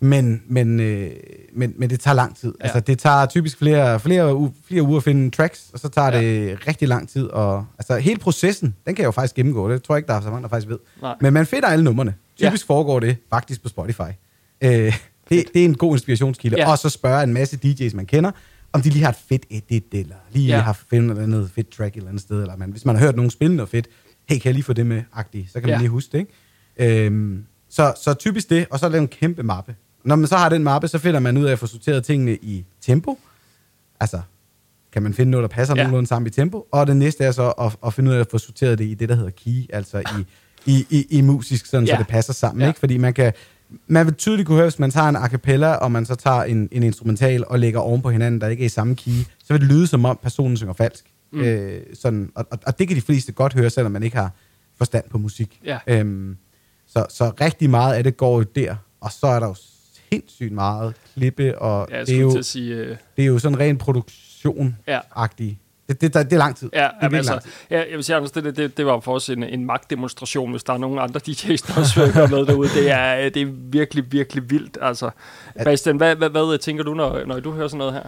Speaker 3: men, men, øh, men, men det tager lang tid.
Speaker 1: Ja.
Speaker 3: Ja. Altså, det tager typisk flere, flere, u- flere uger at finde tracks, og så tager ja. det rigtig lang tid. Og, altså, hele processen, den kan jeg jo faktisk gennemgå. Det tror jeg ikke, der er så mange, der faktisk ved.
Speaker 1: Nej.
Speaker 3: Men man finder alle numrene.
Speaker 1: Ja.
Speaker 3: Typisk ja. foregår det faktisk på Spotify. Øh, det, det er en god inspirationskilde.
Speaker 1: Ja.
Speaker 3: Og så spørge en masse DJ's, man kender, om de lige har et fedt edit, eller lige
Speaker 1: Ja.
Speaker 3: har fundet noget andet fedt track et eller andet sted. Eller man, hvis man har hørt nogen spille noget fedt, hey, kan jeg lige få det med, agtigt, så kan man
Speaker 1: Ja.
Speaker 3: lige huske det, ikke? Øhm, så, så typisk det, og så lave en kæmpe mappe. Når man så har den mappe, så finder man ud af at få sorteret tingene i tempo. Altså, kan man finde noget, der passer
Speaker 1: ja.
Speaker 3: nogenlunde sammen i tempo. Og det næste er så at, at finde ud af at få sorteret det i det, der hedder key, altså i, i, i, i musisk, sådan,
Speaker 1: Ja.
Speaker 3: så det passer sammen.
Speaker 1: Ja.
Speaker 3: Ikke? Fordi man kan, man vil tydeligt kunne høre, hvis man tager en a cappella, og man så tager en, en instrumental og lægger oven på hinanden, der ikke er i samme key, så vil det lyde som om personen synger falsk.
Speaker 1: Mm.
Speaker 3: Øh, sådan, og, og, og det kan de fleste godt høre, selvom man ikke har forstand på musik.
Speaker 1: Ja.
Speaker 3: Øhm, så, så rigtig meget af det går jo der, og så er der jo sindssygt meget klippe, og
Speaker 1: Ja,
Speaker 3: det, er jo,
Speaker 1: sige... Øh,
Speaker 3: det er jo sådan ren produktion-agtig. Det, det, det er lang tid.
Speaker 1: Ja,
Speaker 3: det er
Speaker 1: altså,
Speaker 3: lang tid.
Speaker 1: ja, jeg vil sige, Anders, det, det- det, var for os en, en magtdemonstration, hvis der er nogen andre DJ's, der også vil med derude. Det er, det er virkelig, virkelig vildt. Altså, Bastian, hvad, hvad, hvad tænker du, når, når du hører sådan noget her?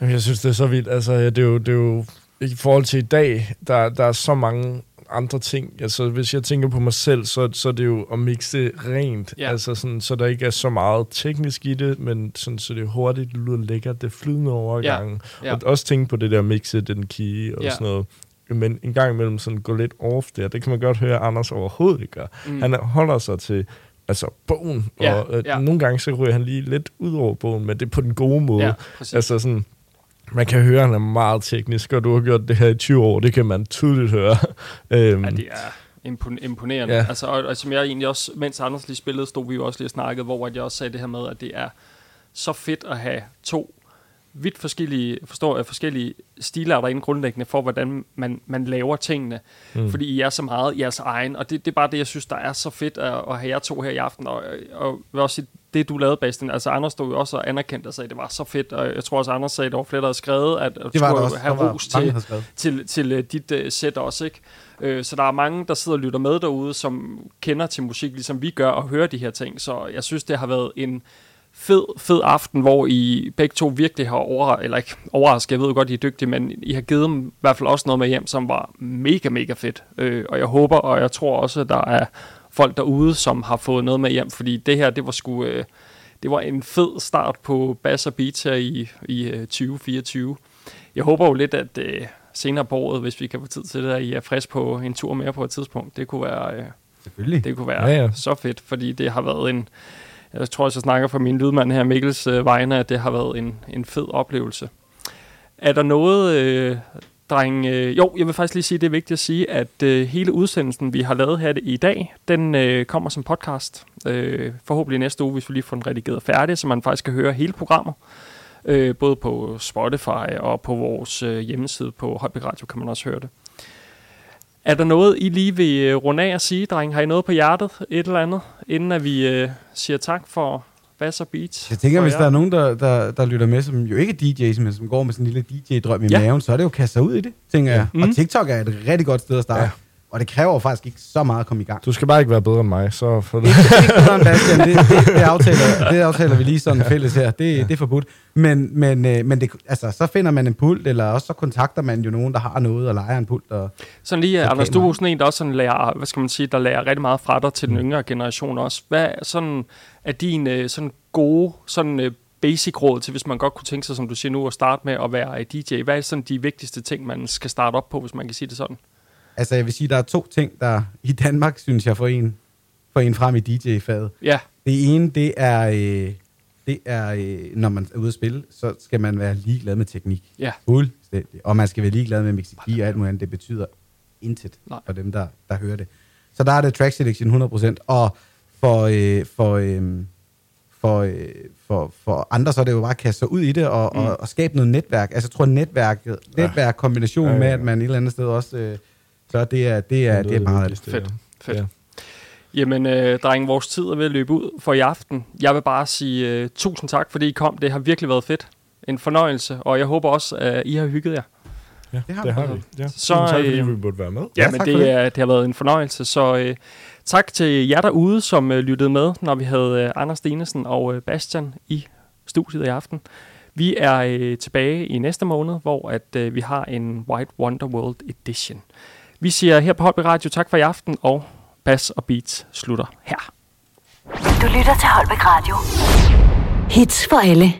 Speaker 2: Jamen, jeg synes, det er så vildt. Altså, ja, det, er jo, det er jo, i forhold til i dag, der, der er så mange andre ting. Altså, hvis jeg tænker på mig selv, så, så er det jo at mixe rent.
Speaker 1: Ja.
Speaker 2: Altså, sådan, så der ikke er så meget teknisk i det, men sådan, så det er hurtigt, det lyder lækkert, det er flydende overgange.
Speaker 1: Ja. Ja.
Speaker 2: Og også tænke på det der mixe, den key og
Speaker 1: Ja.
Speaker 2: sådan noget. Men en gang imellem sådan gå lidt off der, det kan man godt høre, at Anders overhovedet ikke gør.
Speaker 1: Mm.
Speaker 2: Han holder sig til altså bogen,
Speaker 1: Ja,
Speaker 2: og øh,
Speaker 1: ja.
Speaker 2: nogle gange så ryger han lige lidt ud over bogen, men det er på den gode måde.
Speaker 1: Ja, præcis.
Speaker 2: altså sådan, man kan høre, at han er meget teknisk, og du har gjort det her i 20 år, det kan man tydeligt høre. øhm, (laughs)
Speaker 1: Ja, det er impon- imponerende.
Speaker 2: Ja.
Speaker 1: Altså, og, og, som jeg egentlig også, mens Anders lige spillede, stod vi jo også lige og snakkede, hvor at jeg også sagde det her med, at det er så fedt at have to vidt forskellige, forstår jeg, forskellige stilarter inden grundlæggende for, hvordan man, man laver tingene.
Speaker 2: Mm.
Speaker 1: Fordi I er så meget jeres egen, og det, det er bare det, jeg synes, der er så fedt at, at have jer to her i aften. Og, og vil også det du lavede, Bastian, altså Anders stod jo også og anerkendte og sagde, at det var så fedt, og jeg tror også, Anders sagde, at der var flere, der havde skrevet, at, at du
Speaker 3: Det var der
Speaker 1: skulle have ros til,
Speaker 3: skrevet.
Speaker 1: til, til uh, dit uh, sæt også, ikke? Øh, så der er mange, der sidder og lytter med derude, som kender til musik, ligesom vi gør, og hører de her ting. Så jeg synes, det har været en fed, fed aften, hvor I begge to virkelig har over, eller ikke overrasket, jeg ved godt, I er dygtige, men I har givet dem i hvert fald også noget med hjem, som var mega, mega fedt. Øh, og jeg håber, og jeg tror også, at der er folk derude, som har fået noget med hjem, fordi det her, det var sgu... Øh, det var en fed start på Bass og Beats her i, i øh, 2024. Jeg håber jo lidt, at øh, senere på året, hvis vi kan få tid til det, at I er frisk på en tur mere på et tidspunkt. Det kunne være, øh. Det kunne være
Speaker 2: Ja, ja.
Speaker 1: så fedt, fordi det har været en... Jeg tror også, jeg snakker for min lydmand her, Mikkels øh, vegne, at det har været en, en fed oplevelse. Er der noget, øh, dreng... Øh, jo, jeg vil faktisk lige sige, det er vigtigt at sige, at øh, hele udsendelsen, vi har lavet her i dag, den øh, kommer som podcast. Øh, forhåbentlig næste uge, hvis vi lige får den redigeret færdig, så man faktisk kan høre hele programmet. Øh, både på Spotify og på vores øh, hjemmeside på Holbæk Radio kan man også høre det. Er der noget, I lige vil øh, runde af og sige, dreng? Har I noget på hjertet? Et eller andet? Inden at vi øh, siger tak for Bass og Beats.
Speaker 3: Jeg tænker, hvis
Speaker 1: jer.
Speaker 3: der er nogen, der, der, der lytter med, som jo ikke er DJ's, men som går med sådan en lille DJ-drøm i
Speaker 1: Ja.
Speaker 3: maven, så er det jo at kaste sig ud i det, tænker jeg.
Speaker 2: Mm.
Speaker 3: Og TikTok er et rigtig godt sted at starte. Ja. Og det kræver faktisk ikke så meget at komme i gang.
Speaker 2: Du skal bare ikke være bedre end mig, så for det.
Speaker 3: ikke bedre end (laughs) Bastian, det, det, det, aftaler, det aftaler vi lige sådan fælles her. Det, ja. det er forbudt. Men, men, øh, men det, altså, så finder man en pult, eller også så kontakter man jo nogen, der har noget og leger en pult. Og,
Speaker 1: Sådan lige,
Speaker 3: og
Speaker 1: Anders, du er jo sådan en, der også sådan lærer, hvad skal man sige, der lærer rigtig meget fra dig til den yngre generation også. Hvad er sådan, er din øh, sådan gode, sådan øh, basic råd til, hvis man godt kunne tænke sig, som du siger nu, at starte med at være DJ? Hvad er sådan de vigtigste ting, man skal starte op på, hvis man kan sige det sådan?
Speaker 3: Altså, jeg vil sige, der er to ting, der i Danmark, synes jeg, får en, får en frem i DJ-faget.
Speaker 1: Ja.
Speaker 3: Det ene, det er, øh, det er øh, når man er ude at spille, så skal man være ligeglad med teknik.
Speaker 1: Ja.
Speaker 3: Fuldstændig. Og man skal være ligeglad med mixologi og alt muligt andet. Det betyder intet
Speaker 1: Nej.
Speaker 3: for dem, der, der hører det. Så der er det track selection 100%. Og for, øh, for, øh, for, øh, for, for andre, så er det jo bare at kaste sig ud i det og, mm. og, og skabe noget netværk. Altså, jeg tror, netværket, netværk kombination
Speaker 2: Ja, ja,
Speaker 3: med,
Speaker 2: ja.
Speaker 3: at man et eller andet sted også... Øh, så det er, det er, det
Speaker 2: det er
Speaker 3: meget af
Speaker 2: det
Speaker 3: det.
Speaker 1: Fedt. Fedt. Ja. Jamen, øh, drenge, vores tid er ved at løbe ud for i aften. Jeg vil bare sige øh, tusind tak, fordi I kom. Det har virkelig været fedt. En fornøjelse, og jeg håber også, at I har hygget jer.
Speaker 2: Ja,
Speaker 3: det har
Speaker 2: det
Speaker 3: vi.
Speaker 2: har vi. Ja.
Speaker 1: Så,
Speaker 2: Så, tak, fordi
Speaker 1: øh,
Speaker 2: vi burde være med.
Speaker 1: Ja, men det, er, det har været en fornøjelse. Så øh, tak til jer derude, som øh, lyttede med, når vi havde øh, Anders Stenesen og øh, Bastian i studiet i aften. Vi er øh, tilbage i næste måned, hvor at øh, vi har en White Wonder World Edition. Vi siger her på Holbæk Radio tak for i aften, og Bass og Beats slutter her.
Speaker 16: Du lytter til Holbæk Radio. Hits for alle.